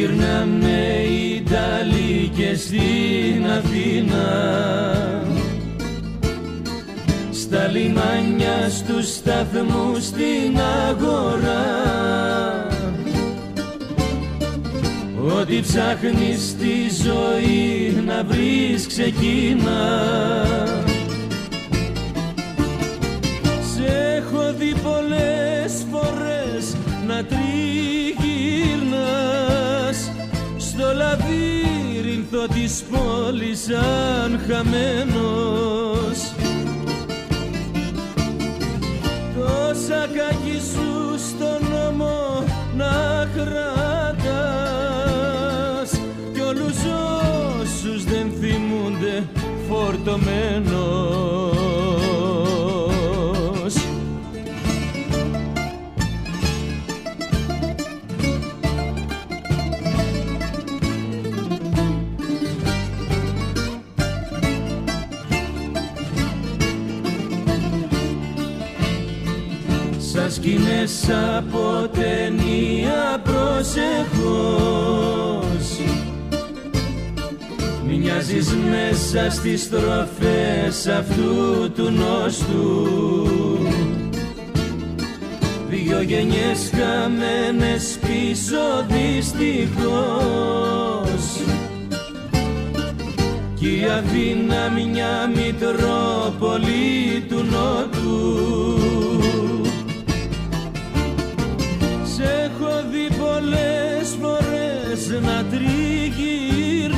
Τριγυρνάμε οι Ιταλίκες στην Αθήνα. Στα λιμάνια στους σταθμούς στην αγορά. Ό,τι ψάχνεις στη ζωή να βρεις ξεκίνα. Σε έχω δει πολλές φορές να τριγυρνάς λαβύρινθο της πόλης σαν χαμένος. Τόσα κακή σου στον νόμο να κρατάς Κι όλους όσους δεν θυμούνται φορτωμένος σκηνές από ταινία προσεχώς Μοιάζεις μέσα στις στροφές αυτού του νόστου. Δυο γενιές χαμένες πίσω δυστυχώς. Κι η Αθήνα μια μητρόπολη του Νότου πολλές φορές να τριγυρνάς.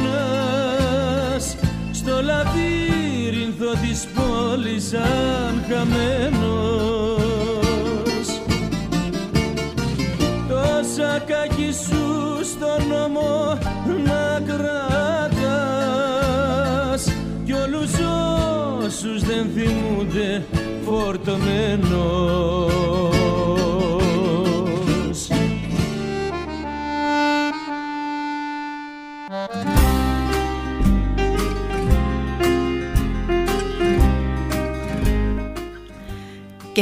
Στο λαβύρινθο της πόλης σαν χαμένος. Τόσα κακή σου στον νόμο να κρατάς. Κι όλους όσους δεν θυμούνται φορτωμένος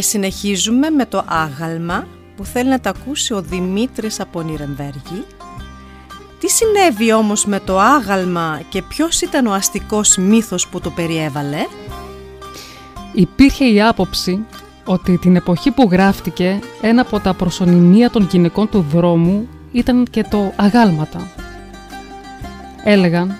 Και συνεχίζουμε με το άγαλμα που θέλει να τα ακούσει ο Δημήτρης από Νιρεμβέργη. Τι συνέβη όμως με το άγαλμα και ποιος ήταν ο αστικός μύθος που το περιέβαλε; Υπήρχε η άποψη ότι την εποχή που γράφτηκε ένα από τα προσωνυμία των γυναικών του δρόμου ήταν και το αγάλματα. Έλεγαν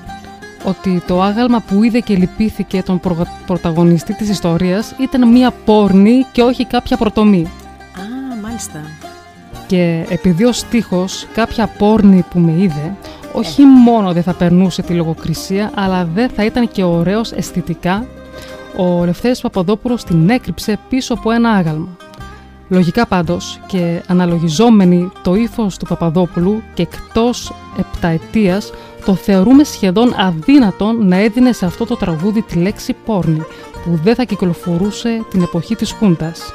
ότι το άγαλμα που είδε και λυπήθηκε τον πρωταγωνιστή της ιστορίας ήταν μία πόρνη και όχι κάποια πρωτομή. Α, μάλιστα. Και επειδή ο στίχος κάποια πόρνη που με είδε, όχι μόνο δεν θα περνούσε τη λογοκρισία, αλλά δεν θα ήταν και ωραίος αισθητικά, ο Λευθέρης Παπαδόπουλος την έκρυψε πίσω από ένα άγαλμα. Λογικά πάντως και αναλογιζόμενοι το ύφος του Παπαδόπουλου και εκτός επταετίας το θεωρούμε σχεδόν αδύνατον να έδινε σε αυτό το τραγούδι τη λέξη πόρνη που δεν θα κυκλοφορούσε την εποχή της Χούντας.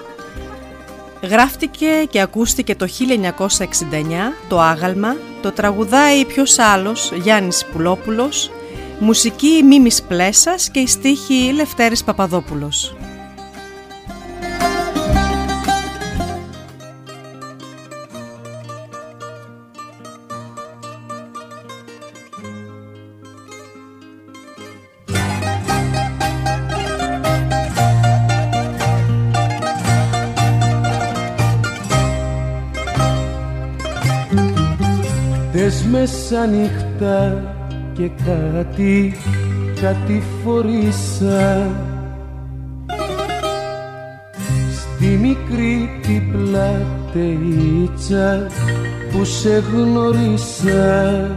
Γράφτηκε και ακούστηκε το 1969 το άγαλμα, το τραγουδάει ποιος άλλος Γιάννης Πουλόπουλος, μουσική Μίμης Πλέσας και η στίχη Λευτέρης Παπαδόπουλος. Μέσα νύχτα και κάτι, κάτι φορήσα. Στη μικρή την πλατείτσα που σε γνωρίσα.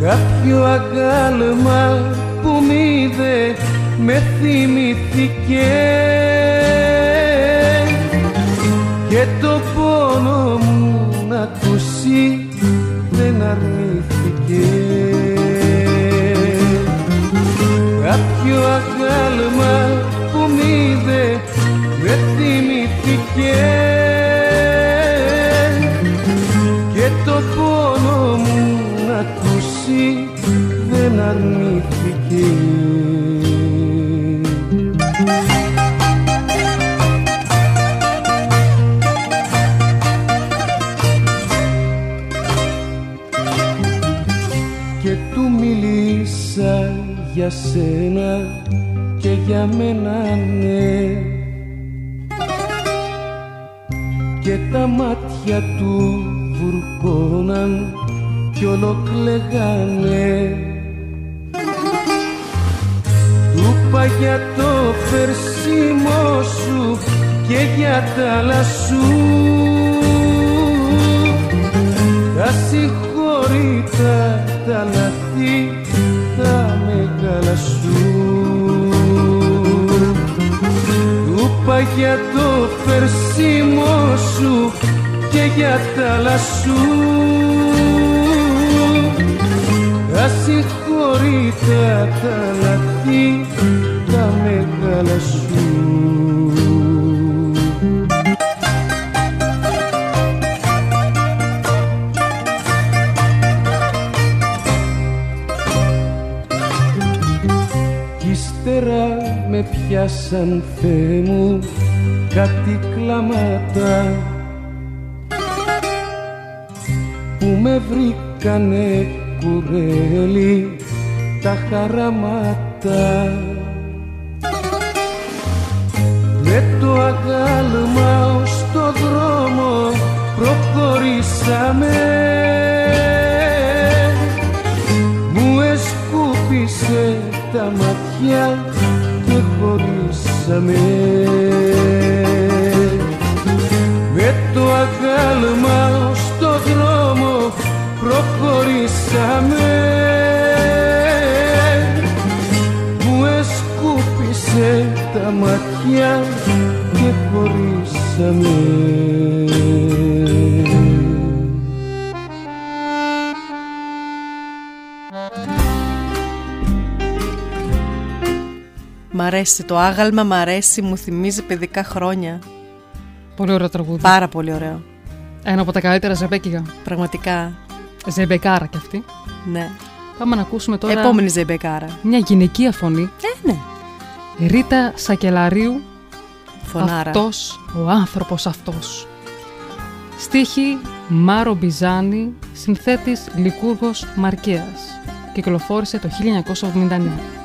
Κάποιο αγκάλμα που μ' είδε με θυμηθήκε και το πόνο μου να ακούσει δεν αρνήθηκε. Κάποιο αγάλμα που μ' είδε με θυμηθήκε και το πόνο μου να ακούσει δεν αρνήθηκε για σένα και για μένα ναι. Και τα μάτια του βουρκώναν κι ολοκλεγάνε. Του είπα για το φερσίμο σου και για τα λασού τα συγχωρήτα τα λαθή τα μεγάλα σου. Του είπα για το φερσίμο σου και για τα λασού Ασυγχωρήτα τα λαθή τα μεγάλα σου πιάσαν Θεέ μου κάτι κλάματα που με βρήκανε κουρέλι τα χαραμάτα. Με το αγάλμα ως το δρόμο προχωρήσαμε. Μου εσκούπισε τα ματιά χωρίσαμε με το αγάλμα στο δρόμο προχωρήσαμε. Μου εσκούπισε τα ματιά και χωρίσαμε αρέσει το άγαλμα, μ' αρέσει, μου θυμίζει παιδικά χρόνια. Πολύ ωραίο τραγούδι. Πάρα πολύ ωραίο. Ένα από τα καλύτερα ζεμπέκιγα. Πραγματικά. Ζεμπεκάρα κι αυτή. Ναι. Πάμε να ακούσουμε τώρα. Επόμενη ζεμπεκάρα. Μια γυναικεία φωνή. Ε, ναι. Ρίτα Σακελαρίου Φωνάρα. Αυτός ο άνθρωπος αυτός Στίχη Μάρο Μπιζάνη Συνθέτης Λικούργος Μαρκέας Κυκλοφόρησε το 1979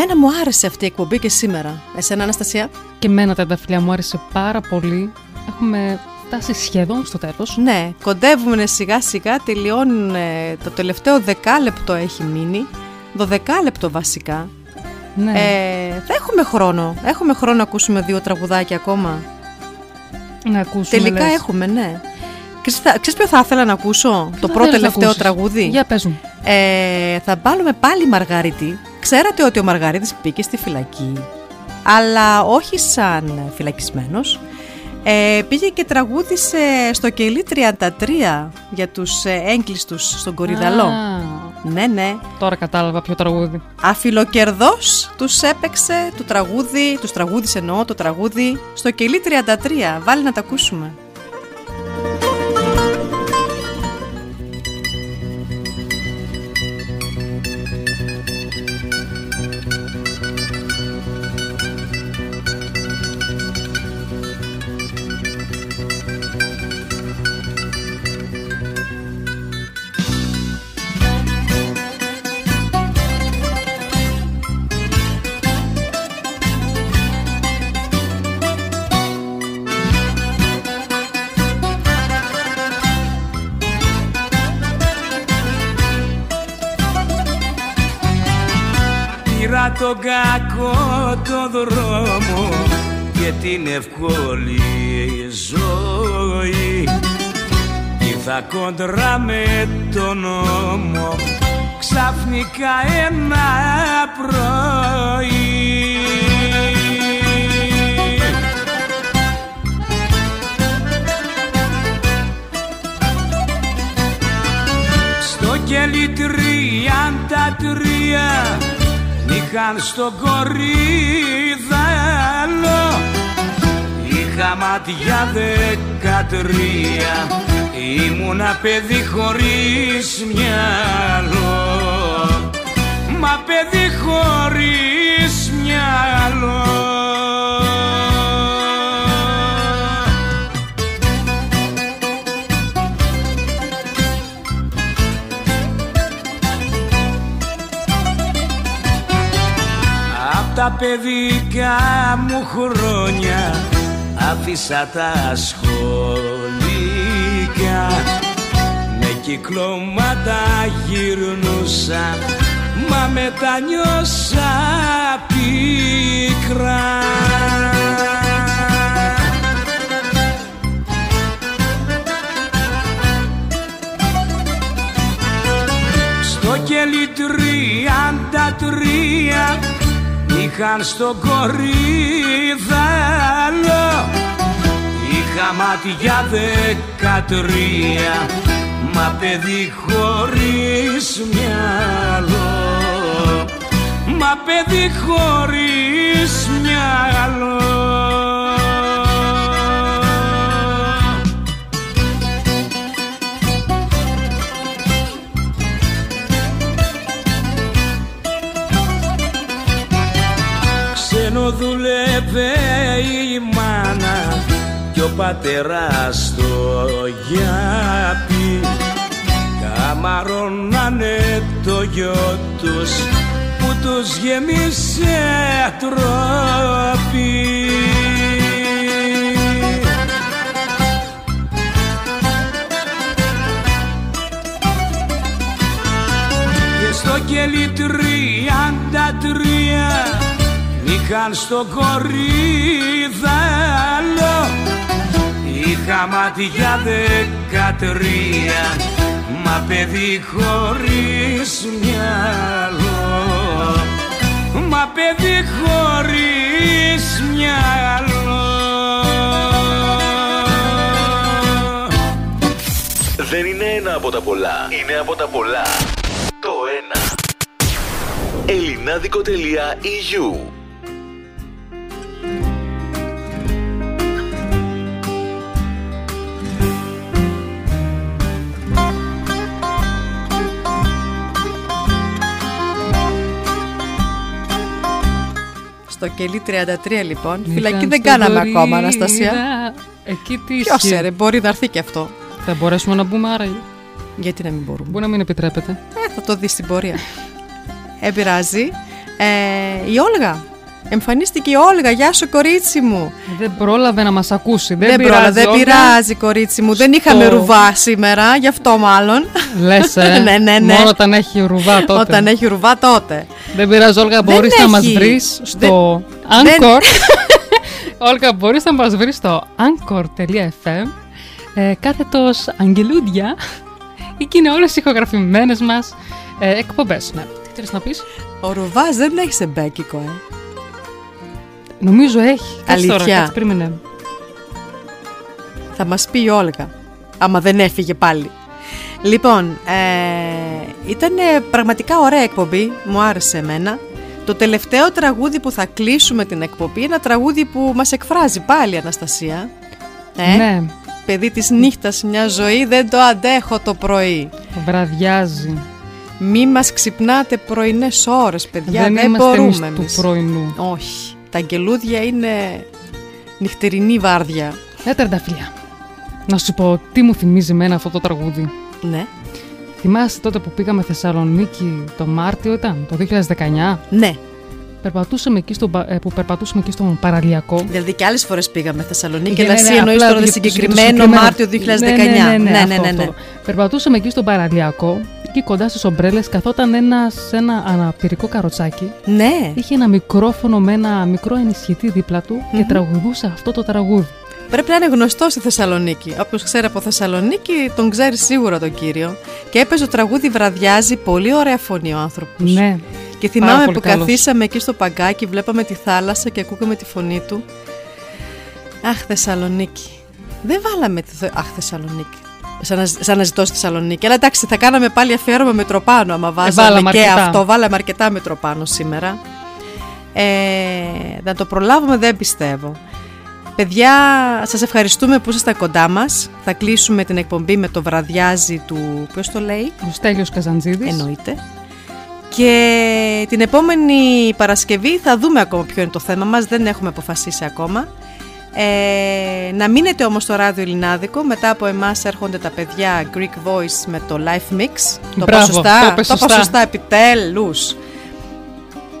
Εμένα μου άρεσε αυτή η εκπομπή και σήμερα. Εσένα, Αναστασία; Και εμένα τα φιλιά μου άρεσε πάρα πολύ. Έχουμε φτάσει σχεδόν στο τέλος. Ναι, κοντεύουμε σιγά σιγά, τελειώνουν ε, το τελευταίο δεκάλεπτο έχει μείνει. Δωδεκάλεπτο βασικά. Ναι. Ε, θα έχουμε χρόνο. Έχουμε χρόνο να ακούσουμε δύο τραγουδάκια ακόμα. να ακούσουμε. Τελικά λες. έχουμε, ναι. Ξέρεις, θα- Ξέρεις ποιο θα ήθελα να ακούσω, το θα πρώτο θέλεις να τελευταίο ακούσεις; τραγούδι; Για πες μου. Ε, θα βάλουμε πάλι Μαργαρίτη. Ξέρατε ότι ο Μαργαρίτης μπήκε στη φυλακή, αλλά όχι σαν φυλακισμένος. Ε, πήγε και τραγούδισε στο κελί 33 για τους ε, έγκλειστους στον Κορυδαλό. Α, Ναι, ναι. Τώρα κατάλαβα ποιο τραγούδι. Αφιλοκερδός τους έπαιξε το τραγούδι, τους τραγούδισε εννοώ το τραγούδι στο κελί 33. Βάλει να τα ακούσουμε. Τον κακό το δρόμο και την ευκόλη ζωή. Ήρθα κοντρά με τον νόμο ξαφνικά ένα πρωί. Στο κελί τριάντα τρία Είχαν στο κορίδαλο Είχα μάτια δεκατρία. Ήμουνα παιδί χωρίς μυαλό. Μα παιδί χωρίς μυαλό τα παιδικά μου χρόνια άφησα τα σχολικά Με κυκλώματα γυρνούσα μα μετανιώσα πίκρα. Στο κελί τριάντα τρία είχαν στο κορίδαλο Είχα μάτια δεκατρία μα παιδί χωρίς μυαλό. Μα παιδί χωρίς μυαλό δούλευε η μάνα και ο πατέρας στο γιάπι. Καμαρώνανε το γιο τους που τους γεμίσε τρόπι. Και στο κελί τριάντα τρία είχαν στο κορίδαλο Είχα μάτια δεκατρία μα παιδί χωρίς μυαλό Μα παιδί χωρίς μυαλό Δεν είναι ένα από τα πολλά, είναι από τα πολλά. Το ένα. Ελληνάδικο.eu Στο κελί 33 λοιπόν. Φυλακή δεν κάναμε ακόμα, Αναστασία. Εκεί τι Ποιος ισχύει; ξέρει, μπορεί να έρθει και αυτό. Θα μπορέσουμε να μπούμε άρα; Γιατί να μην μπορούμε; Μπορεί να μην επιτρέπεται. Ε, θα το δεις στην πορεία. Ε, πειράζει. Ε, η Όλγα. Εμφανίστηκε η Όλγα. Γεια σου, κορίτσι μου. Δεν πρόλαβε να μας ακούσει. Δεν, Δεν, πειράζει. πρόλαβε, δεν Όλγα. πειράζει, κορίτσι μου. Δεν είχαμε Στο- ρουβά σήμερα, γι' αυτό μάλλον. Λες, ε. ναι, ναι, ναι. Μόνο όταν έχει ρουβά τότε. Όταν έχει ρουβά, τότε. Δεν πειράζει, Όλγα, Δεν μπορείς να μας έχει. βρεις Δεν- στο Anchor. Όλγα, μπορείς να μας βρεις στο anchor.fm ε, κάθετος Αγγελούδια. Εκεί είναι όλες οι ηχογραφημένες μας ε, εκπομπές. Ναι. Τι θέλεις να πεις; Ο ρουβάς δεν έχει σε μπέκικο, ε. Νομίζω έχει. Κάτσε τώρα, Αλήθεια. κάτσε, περίμενε. Θα μας πει η Όλγα. Άμα δεν έφυγε πάλι. Λοιπόν, ε, ήταν πραγματικά ωραία εκπομπή, μου άρεσε εμένα. Το τελευταίο τραγούδι που θα κλείσουμε την εκπομπή, ένα τραγούδι που μας εκφράζει πάλι Αναστασία. Ε, Ναι. Παιδί της νύχτας μια ζωή, δεν το αντέχω το πρωί. Βραδιάζει. Μη μας ξυπνάτε πρωινές ώρες, παιδιά, δεν, δεν είμαστε μπορούμε εμείς του εμείς. πρωινού. Όχι, τα αγγελούδια είναι νυχτερινή βάρδια. Ε, τερνταφυλιά. Να σου πω τι μου θυμίζει εμένα αυτό το τραγούδι. Ναι. Θυμάσαι τότε που πήγαμε Θεσσαλονίκη το Μάρτιο ήταν, το 2019. Ναι. Περπατούσαμε εκεί στο, ε, που περπατούσαμε εκεί στον παραλιακό. Δηλαδή και άλλες φορές πήγαμε Θεσσαλονίκη, Ναι, αλλά ναι, εσύ εννοείς απλά τώρα για το το- για το συγκεκριμένο Μάρτιο 2019. Ναι, ναι, ναι, ναι, αυτό, ναι, ναι. αυτό. Περπατούσαμε εκεί στον παραλιακό, εκεί κοντά στις ομπρέλες, καθόταν ένα σε ένα αναπηρικό καροτσάκι. Ναι. Είχε ένα μικρόφωνο με ένα μικρό ενισχυτή δίπλα του και Μμμ. τραγουδούσε αυτό το τραγούδι. Πρέπει να είναι γνωστό στη Θεσσαλονίκη. Όποιος ξέρει από Θεσσαλονίκη, τον ξέρει σίγουρα τον κύριο. Και έπαιζε το τραγούδι Βραδιάζει, πολύ ωραία φωνή ο άνθρωπος. Ναι. Και Πάρα θυμάμαι πολύ που καλός. καθίσαμε εκεί στο παγκάκι, βλέπαμε τη θάλασσα και ακούγαμε τη φωνή του. Αχ, Θεσσαλονίκη. Δεν βάλαμε τη. Θε- Αχ, Θεσσαλονίκη. Σαν να, σαν να ζητώ στη Θεσσαλονίκη. Αλλά εντάξει, θα κάναμε πάλι αφιέρωμα με τροπάνο. Άμα βάζαμε βάλαμε και αρκετά. αυτό. Βάλαμε αρκετά με τροπάνο σήμερα. Ε, να το προλάβουμε δεν πιστεύω. Παιδιά, σας ευχαριστούμε που είστε κοντά μας. Θα κλείσουμε την εκπομπή με το βραδιάζι του... Ποιος το λέει; Ο Στέλιος Καζαντζίδης. Εννοείται. Και την επόμενη Παρασκευή θα δούμε ακόμα ποιο είναι το θέμα μας, δεν έχουμε αποφασίσει ακόμα. Ε, να μείνετε όμως στο ράδιο Ελληνάδικο, μετά από εμάς έρχονται τα παιδιά Greek Voice με το Live Mix. Το Μπράβο, είπα σωστά, το είπες το είπα σωστά. σωστά επιτέλους.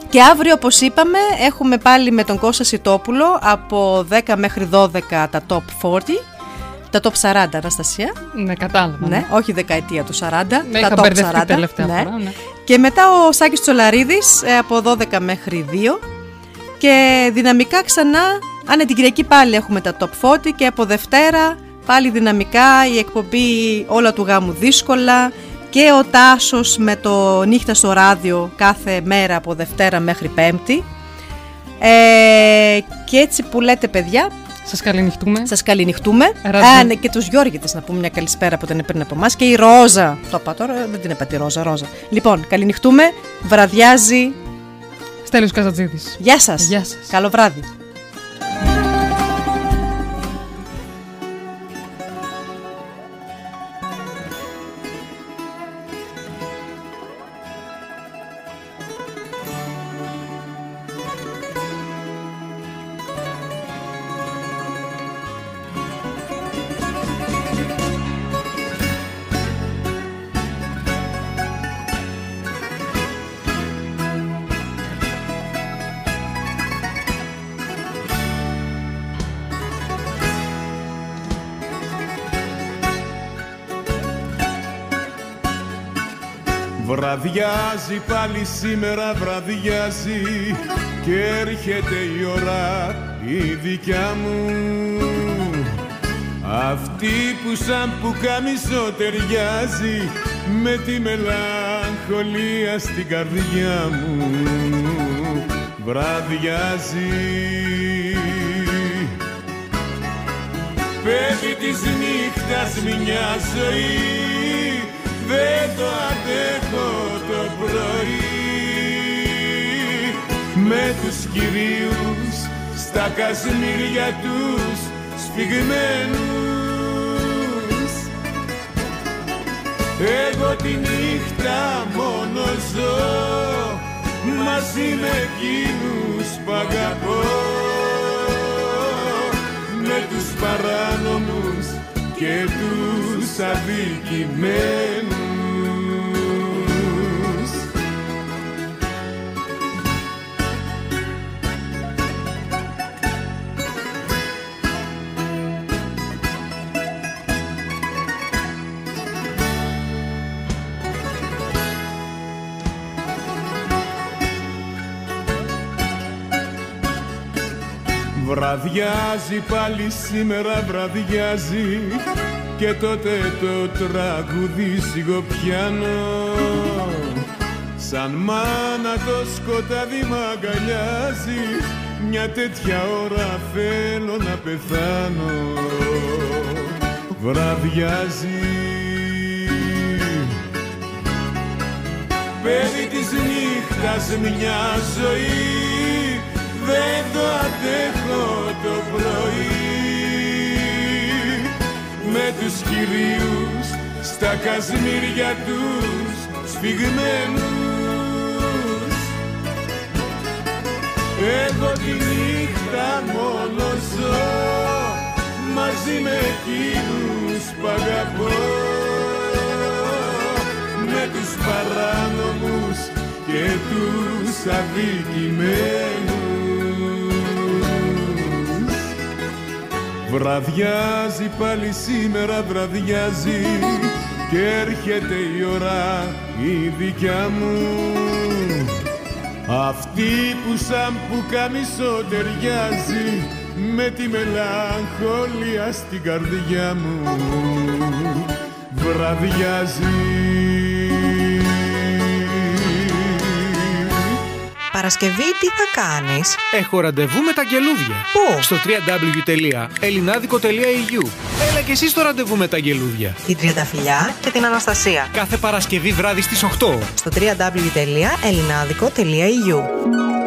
Και αύριο όπως είπαμε έχουμε πάλι με τον Κώστα Σιτόπουλο από 10 μέχρι 12 τα top 40, τα top 40 Αναστασία. Ναι, κατάλαβα. Ναι, όχι δεκαετία του 40, Με τα είχα top μπερδευτεί 40. τελευταία ναι. φορά, ναι. Και μετά ο Σάκης Τσολαρίδης ε, από 12 μέχρι 2 και δυναμικά ξανά, αν την Κυριακή πάλι έχουμε τα top 40 και από Δευτέρα πάλι δυναμικά η εκπομπή όλα του γάμου δύσκολα και ο Τάσος με το νύχτα στο ράδιο κάθε μέρα από Δευτέρα μέχρι Πέμπτη. Ε, και έτσι που λέτε παιδιά, Σας καληνυχτούμε. Σας καληνυχτούμε. Ραντεβού. Α, ναι, και τους Γιώργητες να πούμε μια καλησπέρα που ήταν πριν από εμάς. Και η Ρόζα. Το είπα τώρα, δεν την είπα τη Ρόζα, Ρόζα. Λοιπόν, καληνυχτούμε. Βραδιάζει. Στέλιος Καζαντζίδης. Γεια σας. Γεια σας. Καλό βράδυ. Bye. Βραδιάζει πάλι σήμερα βραδιάζει και έρχεται η ώρα η δικιά μου. Αυτή που σαν που καμισό ταιριάζει με τη μελαγχολία στην καρδιά μου. Βραδιάζει. Πέφτει της νύχτας μια ζωή δεν το αντέχω το πρωί με τους κυρίους στα κασμίρια τους σφιγμένους. Εγώ τη νύχτα μόνο ζω μαζί με εκείνους που αγαπώ. Με τους παράνομους και τους αδικημένους Βραδιάζει πάλι σήμερα βραδιάζει. Και τότε το τραγούδι σιγοπιάνω. Σαν μάνα το σκοτάδι μ' αγκαλιάζει. Μια τέτοια ώρα θέλω να πεθάνω. Βραδιάζει. Παιδί της νύχτας μια ζωή δεν το αντέχω το πρωί. Με τους κυρίους στα κασμίρια τους σφιγμένους. Εγώ τη νύχτα μόνο ζω μαζί με εκείνους που αγαπώ. Με τους παράνομους και τους αδικημένους Βραδιάζει πάλι σήμερα βραδιάζει και έρχεται η ώρα η δικιά μου. Αυτή που σαν που καμισό ταιριάζει με τη μελαγχολία στην καρδιά μου. Βραδιάζει Παρασκευή τι θα κάνεις; Έχω ραντεβού με τα γελούδια. Πού; Στο www.elinadico.eu Έλα και εσύ στο ραντεβού με τα γελούδια. Την Τριανταφυλιά και την Αναστασία. Κάθε Παρασκευή βράδυ στις 8. Στο www.elinadico.eu